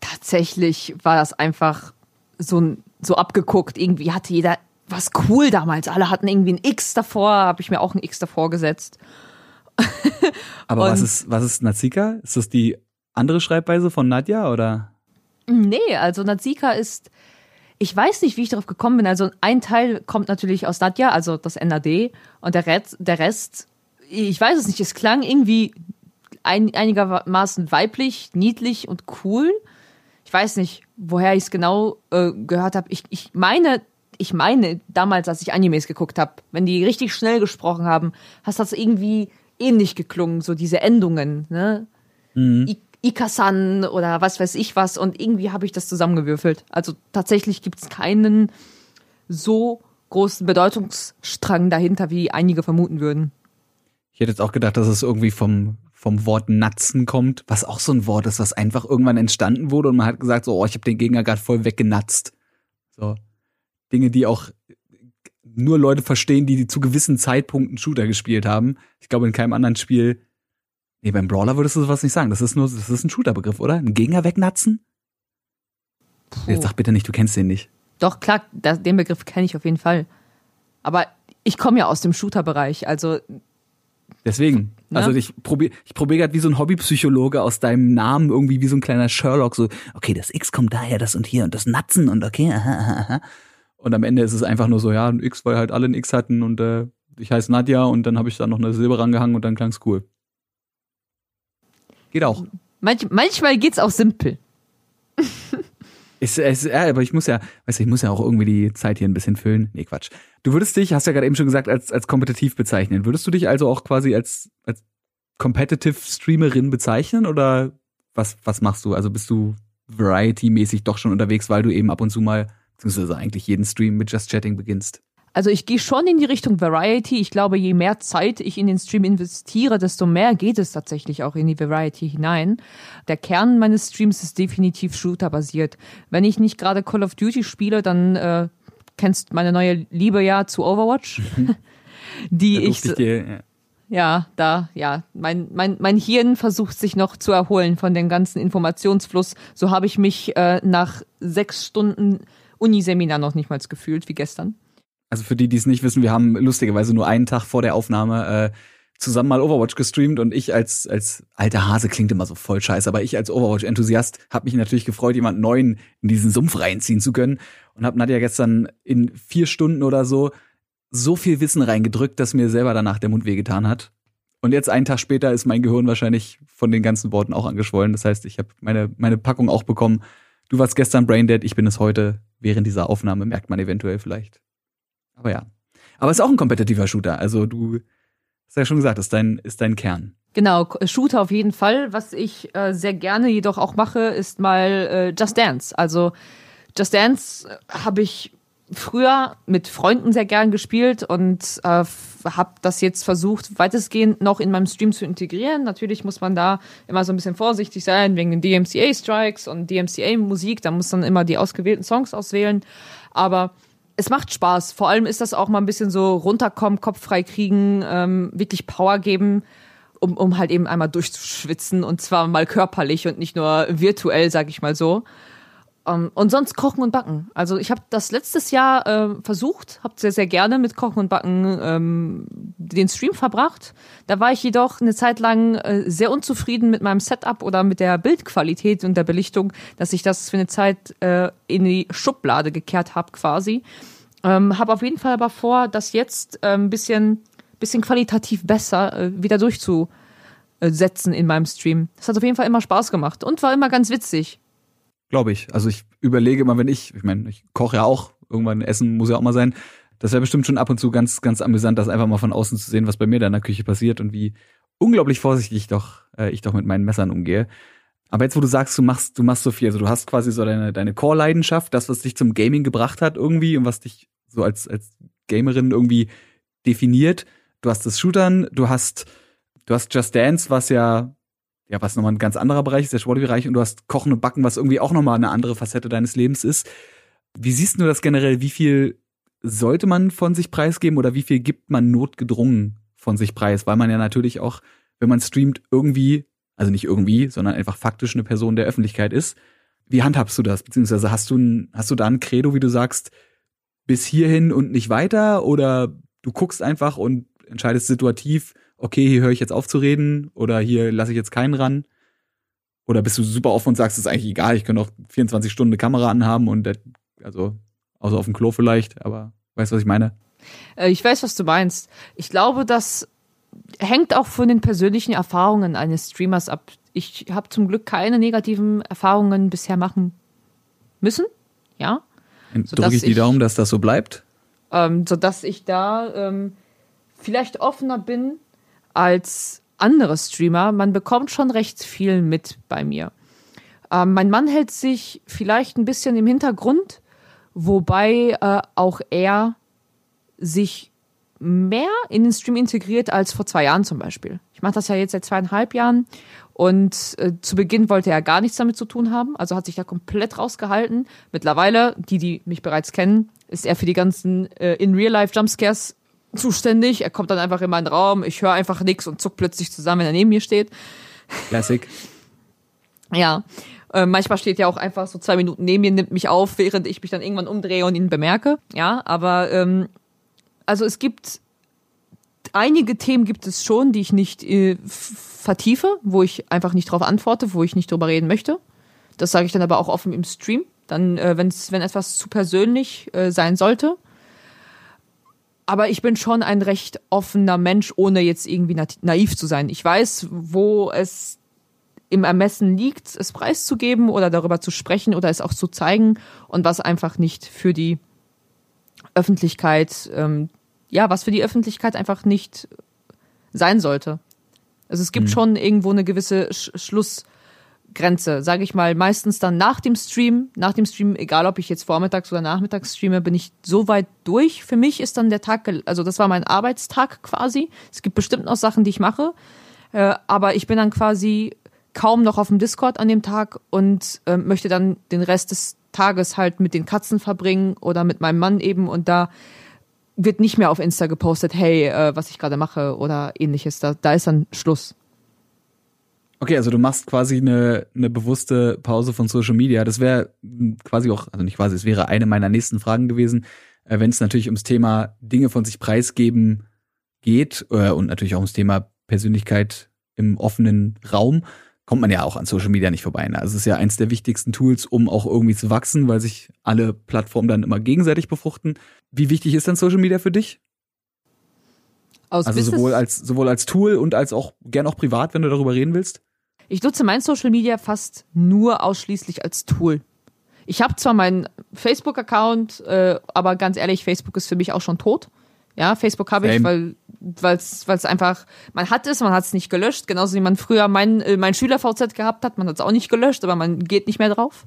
Tatsächlich war das einfach so, so abgeguckt. Irgendwie hatte jeder was cool damals. Alle hatten irgendwie ein X davor, habe ich mir auch ein X davor gesetzt. Aber was ist, was ist Nazika? Ist das die andere Schreibweise von Nadja oder? Nee, also Nazika ist, ich weiß nicht, wie ich darauf gekommen bin. Also ein Teil kommt natürlich aus Nadja, also das NAD, und der Rest, der Rest, ich weiß es nicht, es klang irgendwie ein, einigermaßen weiblich, niedlich und cool. Ich weiß nicht, woher ich es genau äh, gehört habe. Ich, ich meine, ich meine, damals, als ich Animes geguckt habe, wenn die richtig schnell gesprochen haben, hast das irgendwie ähnlich geklungen, so diese Endungen, ne? I- Ikasan oder was weiß ich was und irgendwie habe ich das zusammengewürfelt. Also tatsächlich gibt es keinen so großen Bedeutungsstrang dahinter, wie einige vermuten würden. Ich hätte jetzt auch gedacht, dass es irgendwie vom, vom Wort Natzen kommt, was auch so ein Wort ist, was einfach irgendwann entstanden wurde und man hat gesagt, so, oh, ich habe den Gegner gerade voll weggenatzt. So. Dinge, die auch nur Leute verstehen, die, die zu gewissen Zeitpunkten Shooter gespielt haben. Ich glaube, in keinem anderen Spiel. Nee, beim Brawler würdest du sowas nicht sagen. Das ist nur, das ist ein Shooter-Begriff, oder? Ein Gegner wegnatzen? Jetzt sag bitte nicht, du kennst den nicht. Doch, klar, das, den Begriff kenne ich auf jeden Fall. Aber ich komme ja aus dem Shooter-Bereich, also Deswegen. Ne? Also ich probiere ich probier gerade wie so ein Hobbypsychologe aus deinem Namen irgendwie wie so ein kleiner Sherlock so, okay, das X kommt daher, das und hier und das Natzen und okay, aha, aha, aha. Und am Ende ist es einfach nur so, ja, ein X, weil halt alle ein X hatten und äh, ich heiße Nadja und dann habe ich da noch eine Silber rangehangen und dann klang's cool. Geht auch. manch, manchmal geht's auch simpel. Ist, ist, ja, aber ich muss ja, weißt du, ich muss ja auch irgendwie die Zeit hier ein bisschen füllen. Nee, Quatsch. Du würdest dich, hast ja gerade eben schon gesagt, als, als kompetitiv bezeichnen. Würdest du dich also auch quasi als, als Competitive Streamerin bezeichnen oder was, was machst du? Also bist du Variety-mäßig doch schon unterwegs, weil du eben ab und zu mal, beziehungsweise eigentlich jeden Stream mit Just Chatting beginnst? Also ich gehe schon in die Richtung Variety. Ich glaube, je mehr Zeit ich in den Stream investiere, desto mehr geht es tatsächlich auch in die Variety hinein. Der Kern meines Streams ist definitiv Shooter-basiert. Wenn ich nicht gerade Call of Duty spiele, dann äh, kennst meine neue Liebe ja zu Overwatch. die Da ich, ich dir, ja. ja, da, ja, mein, mein, mein Hirn versucht sich noch zu erholen von dem ganzen Informationsfluss. So habe ich mich äh, nach sechs Stunden Uniseminar noch nicht mal gefühlt wie gestern. Also für die, die es nicht wissen, wir haben lustigerweise nur einen Tag vor der Aufnahme äh, zusammen mal Overwatch gestreamt und ich als als alter Hase klingt immer so voll scheiße, aber ich als Overwatch-Enthusiast habe mich natürlich gefreut, jemand Neuen in diesen Sumpf reinziehen zu können und habe Nadja gestern in vier Stunden oder so so viel Wissen reingedrückt, dass mir selber danach der Mund wehgetan hat. Und jetzt einen Tag später ist mein Gehirn wahrscheinlich von den ganzen Worten auch angeschwollen. Das heißt, ich habe meine meine Packung auch bekommen. Du warst gestern Braindead, ich bin es heute. Während dieser Aufnahme merkt man eventuell vielleicht. Aber ja. Aber es ist auch ein kompetitiver Shooter. Also du hast ja schon gesagt, ist dein, ist dein Kern. Genau, Shooter auf jeden Fall. Was ich äh, sehr gerne jedoch auch mache, ist mal äh, Just Dance. Also Just Dance äh, habe ich früher mit Freunden sehr gern gespielt und äh, habe das jetzt versucht, weitestgehend noch in meinem Stream zu integrieren. Natürlich muss man da immer so ein bisschen vorsichtig sein wegen den DMCA-Strikes und DMCA-Musik. Da muss man immer die ausgewählten Songs auswählen. Aber es macht Spaß. Vor allem ist das auch mal ein bisschen so runterkommen, Kopf frei kriegen, ähm, wirklich Power geben, um, um halt eben einmal durchzuschwitzen und zwar mal körperlich und nicht nur virtuell, sag ich mal so. Um, ähm, und sonst kochen und backen. Also ich habe das letztes Jahr äh, versucht, habe sehr, sehr gerne mit Kochen und Backen ähm, den Stream verbracht. Da war ich jedoch eine Zeit lang äh, sehr unzufrieden mit meinem Setup oder mit der Bildqualität und der Belichtung, dass ich das für eine Zeit äh, in die Schublade gekehrt habe quasi. Ähm, habe auf jeden Fall aber vor, das jetzt äh, ein bisschen, bisschen qualitativ besser äh, wieder durchzusetzen in meinem Stream. Das hat auf jeden Fall immer Spaß gemacht und war immer ganz witzig. Glaube ich. Also ich überlege immer, wenn ich, ich meine, ich koche ja auch, irgendwann Essen muss ja auch mal sein. Das wäre bestimmt schon ab und zu ganz, ganz amüsant, das einfach mal von außen zu sehen, was bei mir da in der Küche passiert und wie unglaublich vorsichtig doch, äh, ich doch mit meinen Messern umgehe. Aber jetzt, wo du sagst, du machst, du machst so viel, also du hast quasi so deine, deine Core-Leidenschaft, das, was dich zum Gaming gebracht hat irgendwie und was dich so als, als Gamerin irgendwie definiert. Du hast das Shootern, du hast, du hast Just Dance, was ja ja, was nochmal ein ganz anderer Bereich ist, der Sportbereich, und du hast Kochen und Backen, was irgendwie auch nochmal eine andere Facette deines Lebens ist. Wie siehst du das generell? Wie viel sollte man von sich preisgeben oder wie viel gibt man notgedrungen von sich preis? Weil man ja natürlich auch, wenn man streamt, irgendwie, also nicht irgendwie, sondern einfach faktisch eine Person der Öffentlichkeit ist. Wie handhabst du das? Beziehungsweise hast du, ein, hast du da ein Credo, wie du sagst, bis hierhin und nicht weiter? Oder du guckst einfach und entscheidest situativ, okay, hier höre ich jetzt auf zu reden oder hier lasse ich jetzt keinen ran? Oder bist du super offen und sagst, es ist eigentlich egal, ich kann auch 24 Stunden eine Kamera anhaben und das, also außer auf dem Klo vielleicht, aber weißt du, was ich meine? Äh, ich weiß, was du meinst. Ich glaube, das hängt auch von den persönlichen Erfahrungen eines Streamers ab. Ich habe zum Glück keine negativen Erfahrungen bisher machen müssen, ja. Drücke ich die Daumen, dass das so bleibt? Ähm, sodass ich da ähm, vielleicht offener bin als andere Streamer. Man bekommt schon recht viel mit bei mir. Ähm, mein Mann hält sich vielleicht ein bisschen im Hintergrund, wobei äh, auch er sich mehr in den Stream integriert als vor zwei Jahren zum Beispiel. Ich mache das ja jetzt seit zweieinhalb Jahren und äh, zu Beginn wollte er gar nichts damit zu tun haben, also hat sich da komplett rausgehalten. Mittlerweile, die, die mich bereits kennen, ist er für die ganzen äh, in Real Life Jumpscares zuständig. Er kommt dann einfach in meinen Raum, ich höre einfach nichts und zuck plötzlich zusammen, wenn er neben mir steht. Classic. ja. Äh, manchmal steht er auch einfach so zwei Minuten neben mir, nimmt mich auf, während ich mich dann irgendwann umdrehe und ihn bemerke. Ja, aber ähm, also es gibt einige Themen gibt es schon, die ich nicht äh, vertiefe, wo ich einfach nicht darauf antworte, wo ich nicht drüber reden möchte. Das sage ich dann aber auch offen im Stream. Dann, äh, wenn's, wenn etwas zu persönlich äh, sein sollte, aber ich bin schon ein recht offener Mensch, ohne jetzt irgendwie naiv zu sein. Ich weiß, wo es im Ermessen liegt, es preiszugeben oder darüber zu sprechen oder es auch zu zeigen und was einfach nicht für die Öffentlichkeit, ähm, ja, was für die Öffentlichkeit einfach nicht sein sollte. Also es gibt mhm. schon irgendwo eine gewisse Sch Schluss, Grenze, sage ich mal, meistens dann nach dem Stream, nach dem Stream, egal ob ich jetzt vormittags oder nachmittags streame, bin ich so weit durch. Für mich ist dann der Tag, also das war mein Arbeitstag quasi. Es gibt bestimmt noch Sachen, die ich mache, äh, aber ich bin dann quasi kaum noch auf dem Discord an dem Tag und äh, möchte dann den Rest des Tages halt mit den Katzen verbringen oder mit meinem Mann eben und da wird nicht mehr auf Insta gepostet, hey, äh, was ich gerade mache oder ähnliches. Da, da ist dann Schluss. Okay, also du machst quasi eine, eine bewusste Pause von Social Media. Das wäre quasi auch, also nicht quasi, es wäre eine meiner nächsten Fragen gewesen, äh, wenn es natürlich ums Thema Dinge von sich preisgeben geht äh, und natürlich auch ums Thema Persönlichkeit im offenen Raum, kommt man ja auch an Social Media nicht vorbei. Ne? Also es ist ja eins der wichtigsten Tools, um auch irgendwie zu wachsen, weil sich alle Plattformen dann immer gegenseitig befruchten. Wie wichtig ist dann Social Media für dich? Aus also sowohl als sowohl als Tool und als auch gern auch privat, wenn du darüber reden willst. Ich nutze mein Social Media fast nur ausschließlich als Tool. Ich habe zwar meinen Facebook-Account, äh, aber ganz ehrlich, Facebook ist für mich auch schon tot. Ja, Facebook habe ich, weil es einfach, man hat es, man hat es nicht gelöscht, genauso wie man früher mein, äh, mein Schüler-VZ gehabt hat, man hat es auch nicht gelöscht, aber man geht nicht mehr drauf.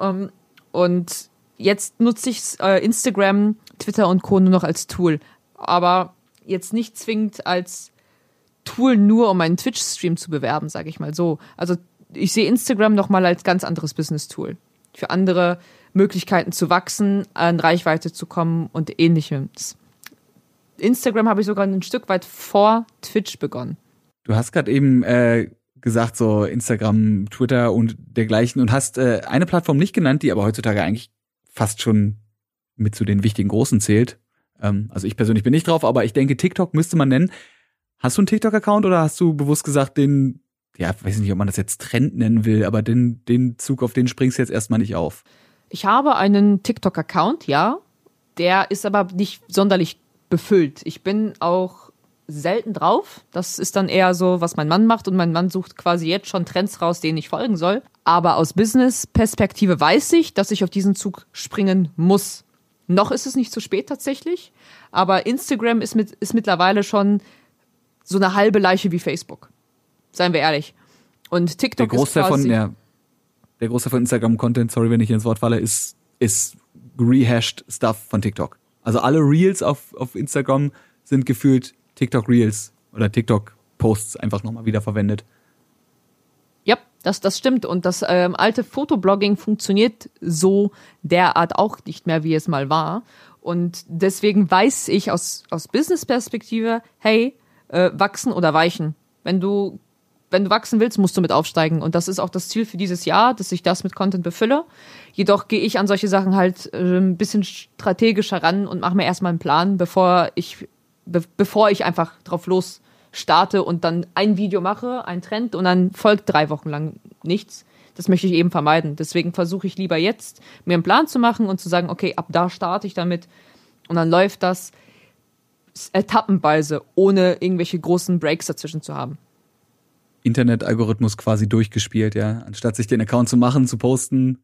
Ähm, und jetzt nutze ich äh, Instagram, Twitter und Co. nur noch als Tool. Aber jetzt nicht zwingend als Tool nur, um einen Twitch-Stream zu bewerben, sage ich mal so. Also ich sehe Instagram nochmal als ganz anderes Business-Tool. Für andere Möglichkeiten zu wachsen, an Reichweite zu kommen und ähnliches. Instagram habe ich sogar ein Stück weit vor Twitch begonnen. Du hast gerade eben äh, gesagt, so Instagram, Twitter und dergleichen und hast äh, eine Plattform nicht genannt, die aber heutzutage eigentlich fast schon mit zu den wichtigen Großen zählt. Ähm, also ich persönlich bin nicht drauf, aber ich denke, TikTok müsste man nennen. Hast du einen TikTok-Account oder hast du bewusst gesagt, den, ja, weiß nicht, ob man das jetzt Trend nennen will, aber den, den Zug, auf den springst du jetzt erstmal nicht auf? Ich habe einen TikTok-Account, ja. Der ist aber nicht sonderlich befüllt. Ich bin auch selten drauf. Das ist dann eher so, was mein Mann macht und mein Mann sucht quasi jetzt schon Trends raus, denen ich folgen soll. Aber aus Business-Perspektive weiß ich, dass ich auf diesen Zug springen muss. Noch ist es nicht zu spät tatsächlich, aber Instagram ist, mit, ist mittlerweile schon so eine halbe Leiche wie Facebook. Seien wir ehrlich. Und TikTok der Großteil ist quasi, von ja, der Großteil von Instagram Content, sorry, wenn ich ins Wort falle, ist ist rehashed Stuff von TikTok. Also alle Reels auf auf Instagram sind gefühlt TikTok Reels oder TikTok Posts einfach nochmal wieder verwendet. Ja, das, das stimmt. Und das ähm, alte Fotoblogging funktioniert so derart auch nicht mehr, wie es mal war. Und deswegen weiß ich aus, aus Business-Perspektive, hey, äh, wachsen oder weichen. Wenn du, wenn du wachsen willst, musst du mit aufsteigen. Und das ist auch das Ziel für dieses Jahr, dass ich das mit Content befülle. Jedoch gehe ich an solche Sachen halt äh, ein bisschen strategischer ran und mache mir erstmal einen Plan, bevor ich, be bevor ich einfach drauf los starte und dann ein Video mache, ein Trend und dann folgt drei Wochen lang nichts. Das möchte ich eben vermeiden. Deswegen versuche ich lieber jetzt, mir einen Plan zu machen und zu sagen, okay, ab da starte ich damit und dann läuft das etappenweise, ohne irgendwelche großen Breaks dazwischen zu haben. Internet-Algorithmus quasi durchgespielt, ja. Anstatt sich den Account zu machen, zu posten,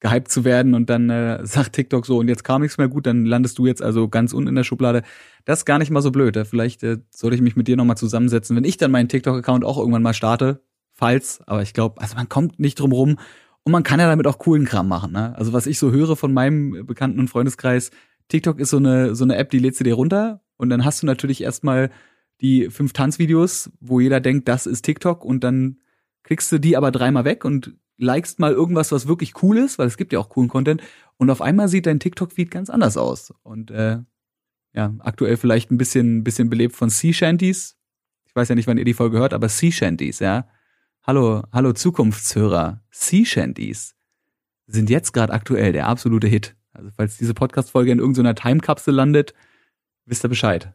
gehypt zu werden und dann äh, sagt TikTok so und jetzt kam nichts mehr gut, dann landest du jetzt also ganz unten in der Schublade. Das ist gar nicht mal so blöd. Ja. Vielleicht äh, sollte ich mich mit dir nochmal zusammensetzen, wenn ich dann meinen TikTok-Account auch irgendwann mal starte, falls, aber ich glaube, also man kommt nicht drum rum und man kann ja damit auch coolen Kram machen. Ne? Also was ich so höre von meinem Bekannten- und Freundeskreis, TikTok ist so eine, so eine App, die lädst du dir runter und dann hast du natürlich erstmal die fünf Tanzvideos, wo jeder denkt, das ist TikTok und dann klickst du die aber dreimal weg und likest mal irgendwas, was wirklich cool ist, weil es gibt ja auch coolen Content und auf einmal sieht dein TikTok-Feed ganz anders aus. Und äh, ja, aktuell vielleicht ein bisschen, bisschen belebt von Sea Shanties. Ich weiß ja nicht, wann ihr die Folge hört, aber Sea Shanties, ja. Hallo, hallo Zukunftshörer. Sea Shanties sind jetzt gerade aktuell der absolute Hit. Also falls diese Podcast-Folge in irgendeiner Timekapsel landet, wisst ihr Bescheid.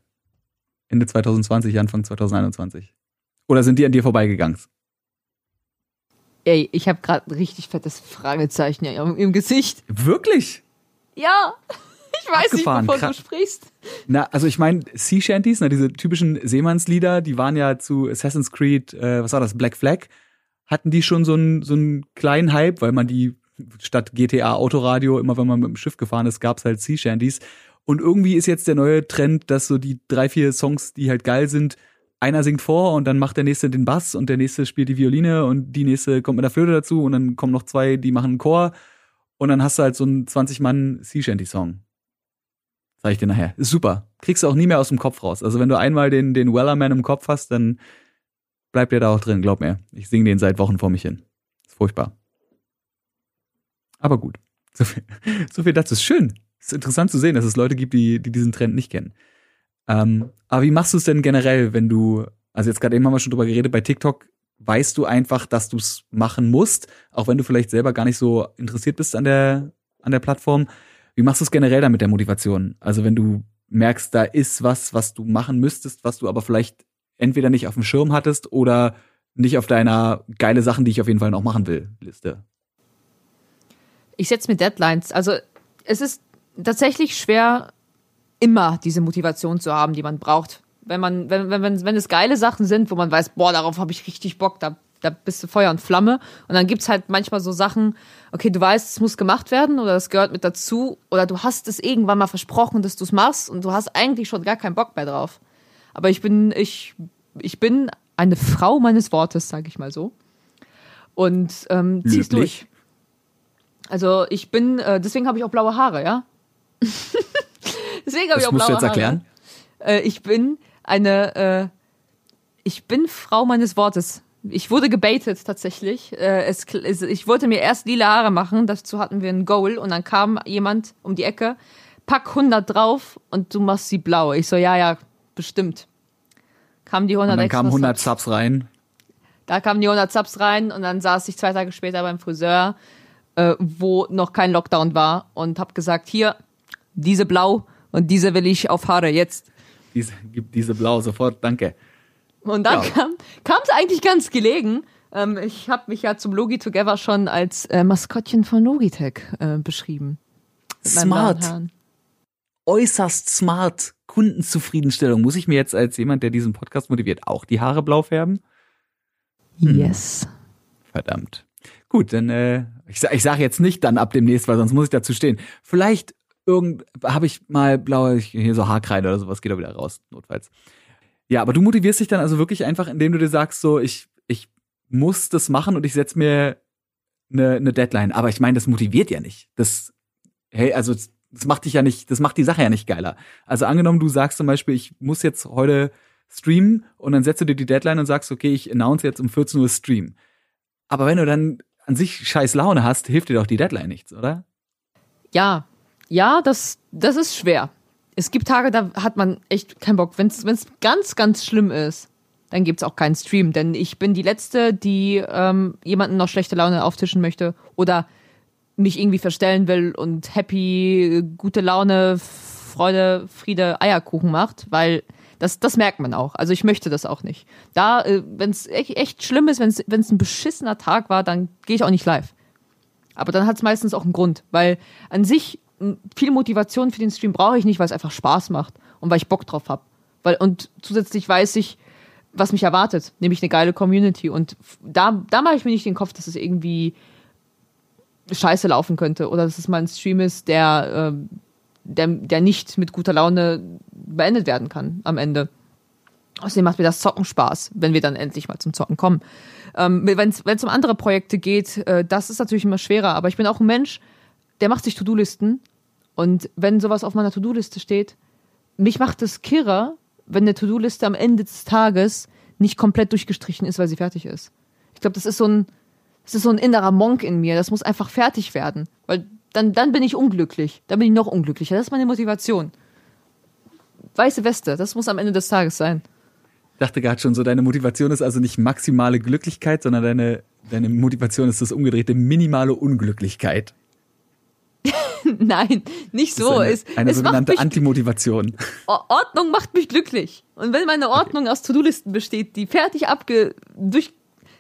Ende 2020, Anfang 2021. Oder sind die an dir vorbeigegangen? Ey, ich habe gerade ein richtig fettes Fragezeichen im Gesicht. Wirklich? Ja. Ich weiß Abgefahren. nicht, wovon du sprichst. Na, also ich meine, Sea Shanties, ne, diese typischen Seemannslieder, die waren ja zu Assassin's Creed, äh, was war das, Black Flag, hatten die schon so einen so einen kleinen Hype, weil man die statt GTA Autoradio, immer wenn man mit dem Schiff gefahren ist, gab's halt Sea Shanties. Und irgendwie ist jetzt der neue Trend, dass so die drei, vier Songs, die halt geil sind, einer singt vor und dann macht der nächste den Bass und der nächste spielt die Violine und die nächste kommt mit der Flöte dazu und dann kommen noch zwei, die machen einen Chor und dann hast du halt so einen 20-Mann Sea Shanty Song. Sag ich dir nachher. Ist super. Kriegst du auch nie mehr aus dem Kopf raus. Also wenn du einmal den, den Wellerman im Kopf hast, dann bleibt der da auch drin, glaub mir. Ich singe den seit Wochen vor mich hin. Ist furchtbar. Aber gut. So viel, so viel dazu. Ist schön. Ist interessant zu sehen, dass es Leute gibt, die, die diesen Trend nicht kennen. Ähm, aber wie machst du es denn generell, wenn du, also jetzt gerade eben haben wir schon drüber geredet, bei TikTok weißt du einfach, dass du es machen musst, auch wenn du vielleicht selber gar nicht so interessiert bist an der, an der Plattform. Wie machst du es generell dann mit der Motivation? Also wenn du merkst, da ist was, was du machen müsstest, was du aber vielleicht entweder nicht auf dem Schirm hattest oder nicht auf deiner geile Sachen, die ich auf jeden Fall noch machen will, Liste. Ich setze mir Deadlines. Also es ist tatsächlich schwer, immer diese Motivation zu haben, die man braucht. Wenn man, wenn, wenn, wenn, wenn es geile Sachen sind, wo man weiß, boah, darauf habe ich richtig Bock, da, da bist du Feuer und Flamme. Und dann gibt's halt manchmal so Sachen, okay, du weißt, es muss gemacht werden oder es gehört mit dazu oder du hast es irgendwann mal versprochen, dass du es machst und du hast eigentlich schon gar keinen Bock mehr drauf. Aber ich bin, ich, ich bin eine Frau meines Wortes, sage ich mal so. Und ähm, zieh's Löblich. durch. Also ich bin, äh, deswegen habe ich auch blaue Haare, ja. deswegen habe ich auch blaue musst du jetzt erklären. Äh, ich bin eine, äh, ich bin Frau meines Wortes. Ich wurde gebaitet tatsächlich. Äh, es, ich wollte mir erst lila Haare machen, dazu hatten wir ein Goal und dann kam jemand um die Ecke, pack 100 drauf und du machst sie blau. Ich so, ja, ja, bestimmt. Kam die 100 und dann kamen 100 Subs rein. Da kamen die 100 Subs rein und dann saß ich zwei Tage später beim Friseur, äh, wo noch kein Lockdown war und hab gesagt, hier, diese blau und diese will ich auf Haare jetzt. Diese, gib diese blau sofort, danke. Und dann ja. kam es eigentlich ganz gelegen. Ähm, ich habe mich ja zum Logi Together schon als äh, Maskottchen von Logitech äh, beschrieben. Smart. Äußerst smart. Kundenzufriedenstellung. Muss ich mir jetzt als jemand, der diesen Podcast motiviert, auch die Haare blau färben? Hm. Yes. Verdammt. Gut, dann äh, ich, ich sage jetzt nicht dann ab demnächst, weil sonst muss ich dazu stehen. Vielleicht irgend habe ich mal blaue hier so Haarkreide oder sowas geht da wieder raus notfalls. Ja, aber du motivierst dich dann also wirklich einfach, indem du dir sagst, so, ich, ich muss das machen und ich setze mir eine, eine Deadline. Aber ich meine, das motiviert ja nicht. Das, hey, also das macht dich ja nicht, das macht die Sache ja nicht geiler. Also angenommen, du sagst zum Beispiel, ich muss jetzt heute streamen und dann setzt du dir die Deadline und sagst, okay, ich announce jetzt um 14 Uhr Stream. Aber wenn du dann an sich scheiß Laune hast, hilft dir doch die Deadline nichts, oder? Ja, ja, das, das ist schwer es gibt Tage, da hat man echt keinen Bock. Wenn es ganz, ganz schlimm ist, dann gibt es auch keinen Stream. Denn ich bin die Letzte, die ähm, jemanden noch schlechte Laune auftischen möchte oder mich irgendwie verstellen will und happy, gute Laune, Freude, Friede, Eierkuchen macht, weil das, das merkt man auch. Also ich möchte das auch nicht. Da, äh, wenn es echt, echt schlimm ist, wenn es ein beschissener Tag war, dann gehe ich auch nicht live. Aber dann hat es meistens auch einen Grund, weil an sich viel Motivation für den Stream brauche ich nicht, weil es einfach Spaß macht und weil ich Bock drauf habe. Und zusätzlich weiß ich, was mich erwartet, nämlich eine geile Community. Und da, da mache ich mir nicht den Kopf, dass es irgendwie scheiße laufen könnte oder dass es mal ein Stream ist, der, äh, der, der nicht mit guter Laune beendet werden kann am Ende. Außerdem macht mir das Zocken Spaß, wenn wir dann endlich mal zum Zocken kommen. Ähm, wenn es um andere Projekte geht, äh, das ist natürlich immer schwerer, aber ich bin auch ein Mensch, der macht sich To-Do-Listen und wenn sowas auf meiner To-Do-Liste steht, mich macht es kirrer, wenn eine To-Do-Liste am Ende des Tages nicht komplett durchgestrichen ist, weil sie fertig ist. Ich glaube, das ist so ein, das ist so ein innerer Monk in mir. Das muss einfach fertig werden, weil dann, dann bin ich unglücklich. Dann bin ich noch unglücklicher. Das ist meine Motivation. Weiße Weste, das muss am Ende des Tages sein. Ich dachte gerade schon so, deine Motivation ist also nicht maximale Glücklichkeit, sondern deine, deine Motivation ist das umgedrehte minimale Unglücklichkeit. Nein, nicht so. eine, eine es sogenannte Antimotivation. Ordnung macht mich glücklich. Und wenn meine Ordnung okay. aus To-Do-Listen besteht, die fertig, abge, durch,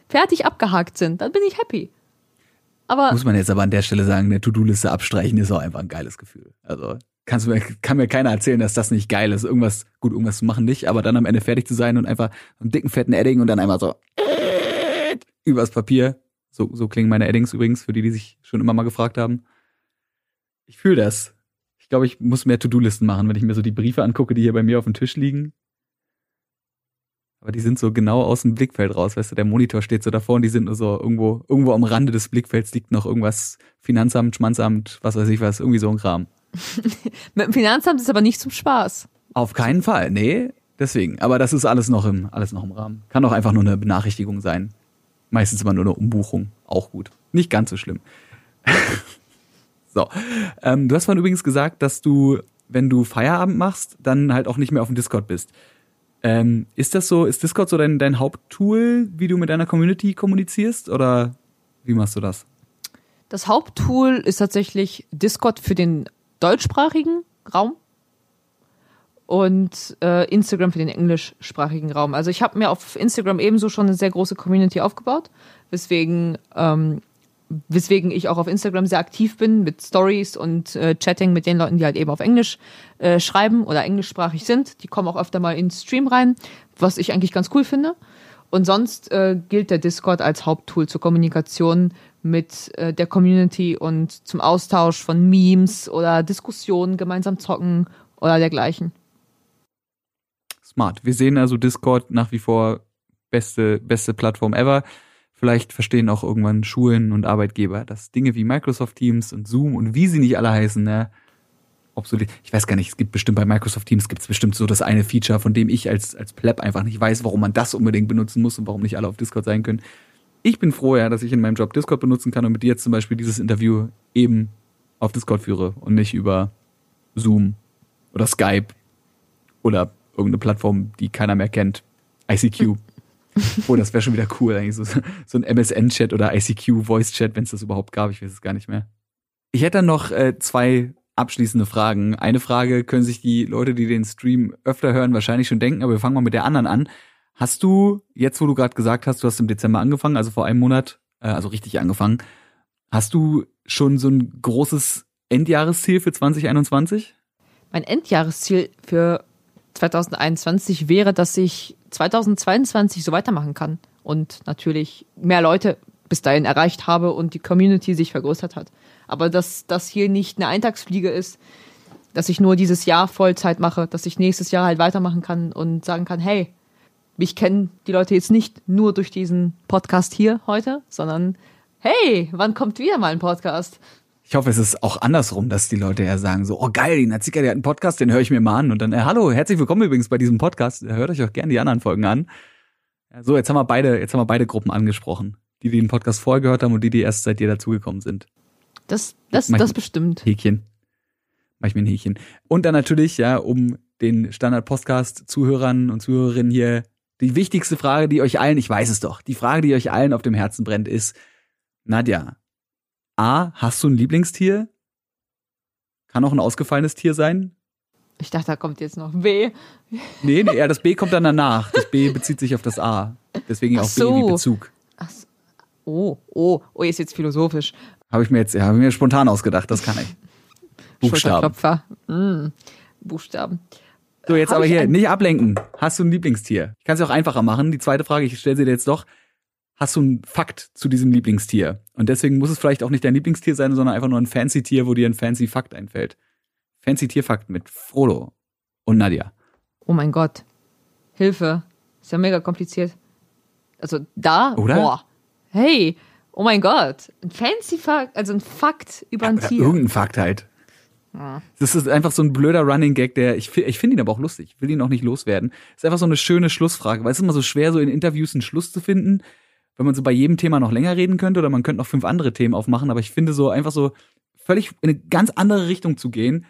fertig abgehakt sind, dann bin ich happy. Aber Muss man jetzt aber an der Stelle sagen, eine To-Do-Liste abstreichen ist auch einfach ein geiles Gefühl. Also kannst mir, kann mir keiner erzählen, dass das nicht geil ist. Irgendwas, gut, irgendwas zu machen nicht, aber dann am Ende fertig zu sein und einfach einen dicken, fetten Edding und dann einmal so übers Papier. So, so klingen meine Eddings übrigens, für die, die sich schon immer mal gefragt haben. Ich fühle das. Ich glaube, ich muss mehr To-Do-Listen machen, wenn ich mir so die Briefe angucke, die hier bei mir auf dem Tisch liegen. Aber die sind so genau aus dem Blickfeld raus, weißt du, der Monitor steht so davor und die sind nur so irgendwo, irgendwo am Rande des Blickfelds liegt noch irgendwas, Finanzamt, Schmanzamt, was weiß ich was, irgendwie so ein Kram. Mit dem Finanzamt ist aber nicht zum Spaß. Auf keinen Fall, nee, deswegen. Aber das ist alles noch im, alles noch im Rahmen. Kann auch einfach nur eine Benachrichtigung sein. Meistens immer nur eine Umbuchung, auch gut. Nicht ganz so schlimm. So. Ähm, du hast vorhin übrigens gesagt, dass du, wenn du Feierabend machst, dann halt auch nicht mehr auf dem Discord bist. Ähm, ist das so, ist Discord so dein, dein Haupttool, wie du mit deiner Community kommunizierst oder wie machst du das? Das Haupttool ist tatsächlich Discord für den deutschsprachigen Raum und äh, Instagram für den englischsprachigen Raum. Also ich habe mir auf Instagram ebenso schon eine sehr große Community aufgebaut, weswegen ähm, weswegen ich auch auf Instagram sehr aktiv bin mit Stories und äh, Chatting mit den Leuten, die halt eben auf Englisch äh, schreiben oder englischsprachig sind. Die kommen auch öfter mal ins Stream rein, was ich eigentlich ganz cool finde. Und sonst äh, gilt der Discord als Haupttool zur Kommunikation mit äh, der Community und zum Austausch von Memes oder Diskussionen, gemeinsam zocken oder dergleichen. Smart. Wir sehen also Discord nach wie vor beste, beste Plattform ever Vielleicht verstehen auch irgendwann Schulen und Arbeitgeber, dass Dinge wie Microsoft Teams und Zoom und wie sie nicht alle heißen, ne, obsolet. Ich weiß gar nicht, es gibt bestimmt bei Microsoft Teams gibt es bestimmt so das eine Feature, von dem ich als, als Pleb einfach nicht weiß, warum man das unbedingt benutzen muss und warum nicht alle auf Discord sein können. Ich bin froh, ja, dass ich in meinem Job Discord benutzen kann und mit dir jetzt zum Beispiel dieses Interview eben auf Discord führe und nicht über Zoom oder Skype oder irgendeine Plattform, die keiner mehr kennt. ICQ. Oh, das wäre schon wieder cool, eigentlich so, so ein MSN-Chat oder ICQ-Voice-Chat, wenn es das überhaupt gab. Ich weiß es gar nicht mehr. Ich hätte dann noch äh, zwei abschließende Fragen. Eine Frage können sich die Leute, die den Stream öfter hören, wahrscheinlich schon denken, aber wir fangen mal mit der anderen an. Hast du, jetzt wo du gerade gesagt hast, du hast im Dezember angefangen, also vor einem Monat, äh, also richtig angefangen, hast du schon so ein großes Endjahresziel für 2021? Mein Endjahresziel für 2021 wäre, dass ich 2022 so weitermachen kann und natürlich mehr Leute bis dahin erreicht habe und die Community sich vergrößert hat. Aber dass das hier nicht eine Eintagsfliege ist, dass ich nur dieses Jahr Vollzeit mache, dass ich nächstes Jahr halt weitermachen kann und sagen kann, hey, mich kennen die Leute jetzt nicht nur durch diesen Podcast hier heute, sondern hey, wann kommt wieder mal ein Podcast? Ich hoffe, es ist auch andersrum, dass die Leute ja sagen so, oh geil, die Nazika, die hat einen Podcast, den höre ich mir mal an. Und dann, äh, hallo, herzlich willkommen übrigens bei diesem Podcast. Hört euch auch gerne die anderen Folgen an. So, jetzt haben wir beide, jetzt haben wir beide Gruppen angesprochen. Die, die den Podcast vorher gehört haben und die, die erst seit dir dazugekommen sind. Das, das, das bestimmt. Häkchen. Mach ich mir ein Häkchen. Und dann natürlich, ja, um den Standard-Podcast-Zuhörern und Zuhörerinnen hier die wichtigste Frage, die euch allen, ich weiß es doch, die Frage, die euch allen auf dem Herzen brennt, ist, Nadja, A, hast du ein Lieblingstier? Kann auch ein ausgefallenes Tier sein? Ich dachte, da kommt jetzt noch B. Nee, nee, ja, das B kommt dann danach. Das B bezieht sich auf das A. Deswegen auch so. B wie Bezug. Ach so. Oh, oh, oh, ist jetzt philosophisch. Habe ich mir jetzt, ja, habe ich mir spontan ausgedacht, das kann ich. Buchstaben. Mm, Buchstaben. So, jetzt Hab aber hier, nicht ablenken. Hast du ein Lieblingstier? Ich kann es auch einfacher machen. Die zweite Frage, ich stelle sie dir jetzt doch hast du einen Fakt zu diesem Lieblingstier. Und deswegen muss es vielleicht auch nicht dein Lieblingstier sein, sondern einfach nur ein fancy Tier, wo dir ein fancy Fakt einfällt. Fancy Tierfakt mit Frodo und Nadia. Oh mein Gott. Hilfe. Ist ja mega kompliziert. Also da, Oder? boah. Hey, oh mein Gott. Ein fancy Fakt, also ein Fakt über ein ja, Tier. Irgendein Fakt halt. Das ist einfach so ein blöder Running Gag, der ich, ich finde ihn aber auch lustig. Ich will ihn auch nicht loswerden. Ist einfach so eine schöne Schlussfrage, weil es ist immer so schwer, so in Interviews einen Schluss zu finden wenn man so bei jedem Thema noch länger reden könnte oder man könnte noch fünf andere Themen aufmachen, aber ich finde so einfach so völlig in eine ganz andere Richtung zu gehen,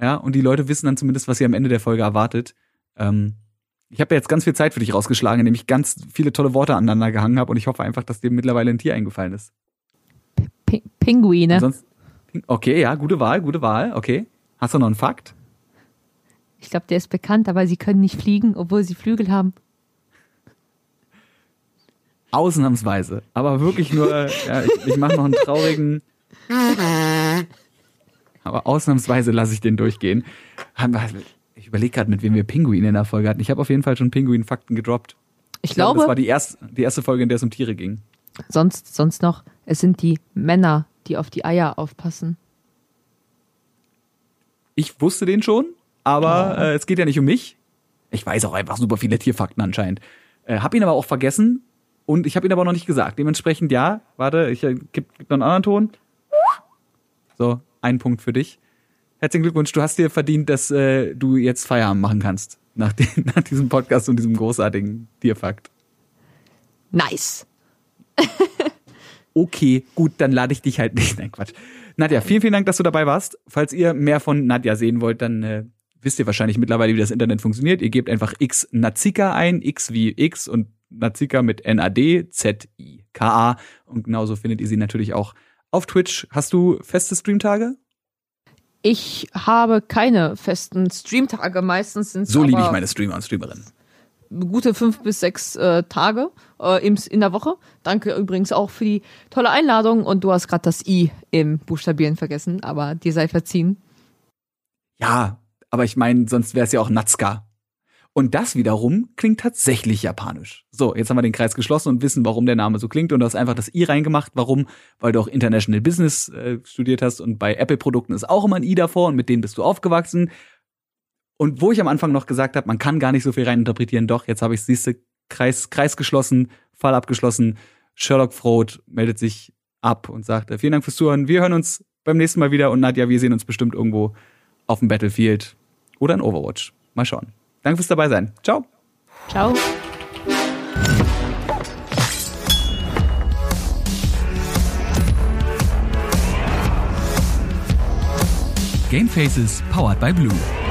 ja, und die Leute wissen dann zumindest, was sie am Ende der Folge erwartet. Ähm, ich habe ja jetzt ganz viel Zeit für dich rausgeschlagen, indem ich ganz viele tolle Worte aneinander gehangen habe und ich hoffe einfach, dass dir mittlerweile ein Tier eingefallen ist. P Pinguine. Okay, ja, gute Wahl, gute Wahl, okay. Hast du noch einen Fakt? Ich glaube, der ist bekannt, aber sie können nicht fliegen, obwohl sie Flügel haben. Ausnahmsweise. Aber wirklich nur, ja, ich, ich mache noch einen traurigen. Aber ausnahmsweise lasse ich den durchgehen. Ich überlege gerade, mit wem wir Pinguine in der Folge hatten. Ich habe auf jeden Fall schon Pinguin-Fakten gedroppt. Ich, ich glaube, das war die erste, die erste Folge, in der es um Tiere ging. Sonst, sonst noch, es sind die Männer, die auf die Eier aufpassen. Ich wusste den schon, aber äh, es geht ja nicht um mich. Ich weiß auch einfach super viele Tierfakten anscheinend. Äh, hab ihn aber auch vergessen und ich habe ihn aber noch nicht gesagt. Dementsprechend ja. Warte, ich äh, gib, gib noch einen anderen Ton. So, ein Punkt für dich. Herzlichen Glückwunsch, du hast dir verdient, dass äh, du jetzt Feierabend machen kannst. Nach, den, nach diesem Podcast und diesem großartigen Tierfakt. Nice. okay, gut, dann lade ich dich halt nicht. Nein, Quatsch. Nadja, vielen, vielen Dank, dass du dabei warst. Falls ihr mehr von Nadja sehen wollt, dann äh, wisst ihr wahrscheinlich mittlerweile, wie das Internet funktioniert. Ihr gebt einfach x Nazika ein, x wie x und Nazika mit N-A-D-Z-I-K-A. Und genauso findet ihr sie natürlich auch auf Twitch. Hast du feste Streamtage? Ich habe keine festen Streamtage. Meistens sind So liebe ich meine Streamer und Streamerinnen. Gute fünf bis sechs äh, Tage äh, im, in der Woche. Danke übrigens auch für die tolle Einladung. Und du hast gerade das I im Buchstabieren vergessen, aber dir sei verziehen. Ja, aber ich meine, sonst wäre es ja auch Natska. Und das wiederum klingt tatsächlich japanisch. So, jetzt haben wir den Kreis geschlossen und wissen, warum der Name so klingt. Und du hast einfach das I reingemacht. Warum? Weil du auch International Business äh, studiert hast und bei Apple-Produkten ist auch immer ein I davor und mit denen bist du aufgewachsen. Und wo ich am Anfang noch gesagt habe, man kann gar nicht so viel reininterpretieren, doch, jetzt habe ich siehste, Kreis, Kreis geschlossen, Fall abgeschlossen. Sherlock Froht meldet sich ab und sagt, äh, vielen Dank fürs Zuhören. Wir hören uns beim nächsten Mal wieder und Nadja, wir sehen uns bestimmt irgendwo auf dem Battlefield oder in Overwatch. Mal schauen. Danke fürs dabei sein. Ciao. Ciao. Gamefaces powered by Blue.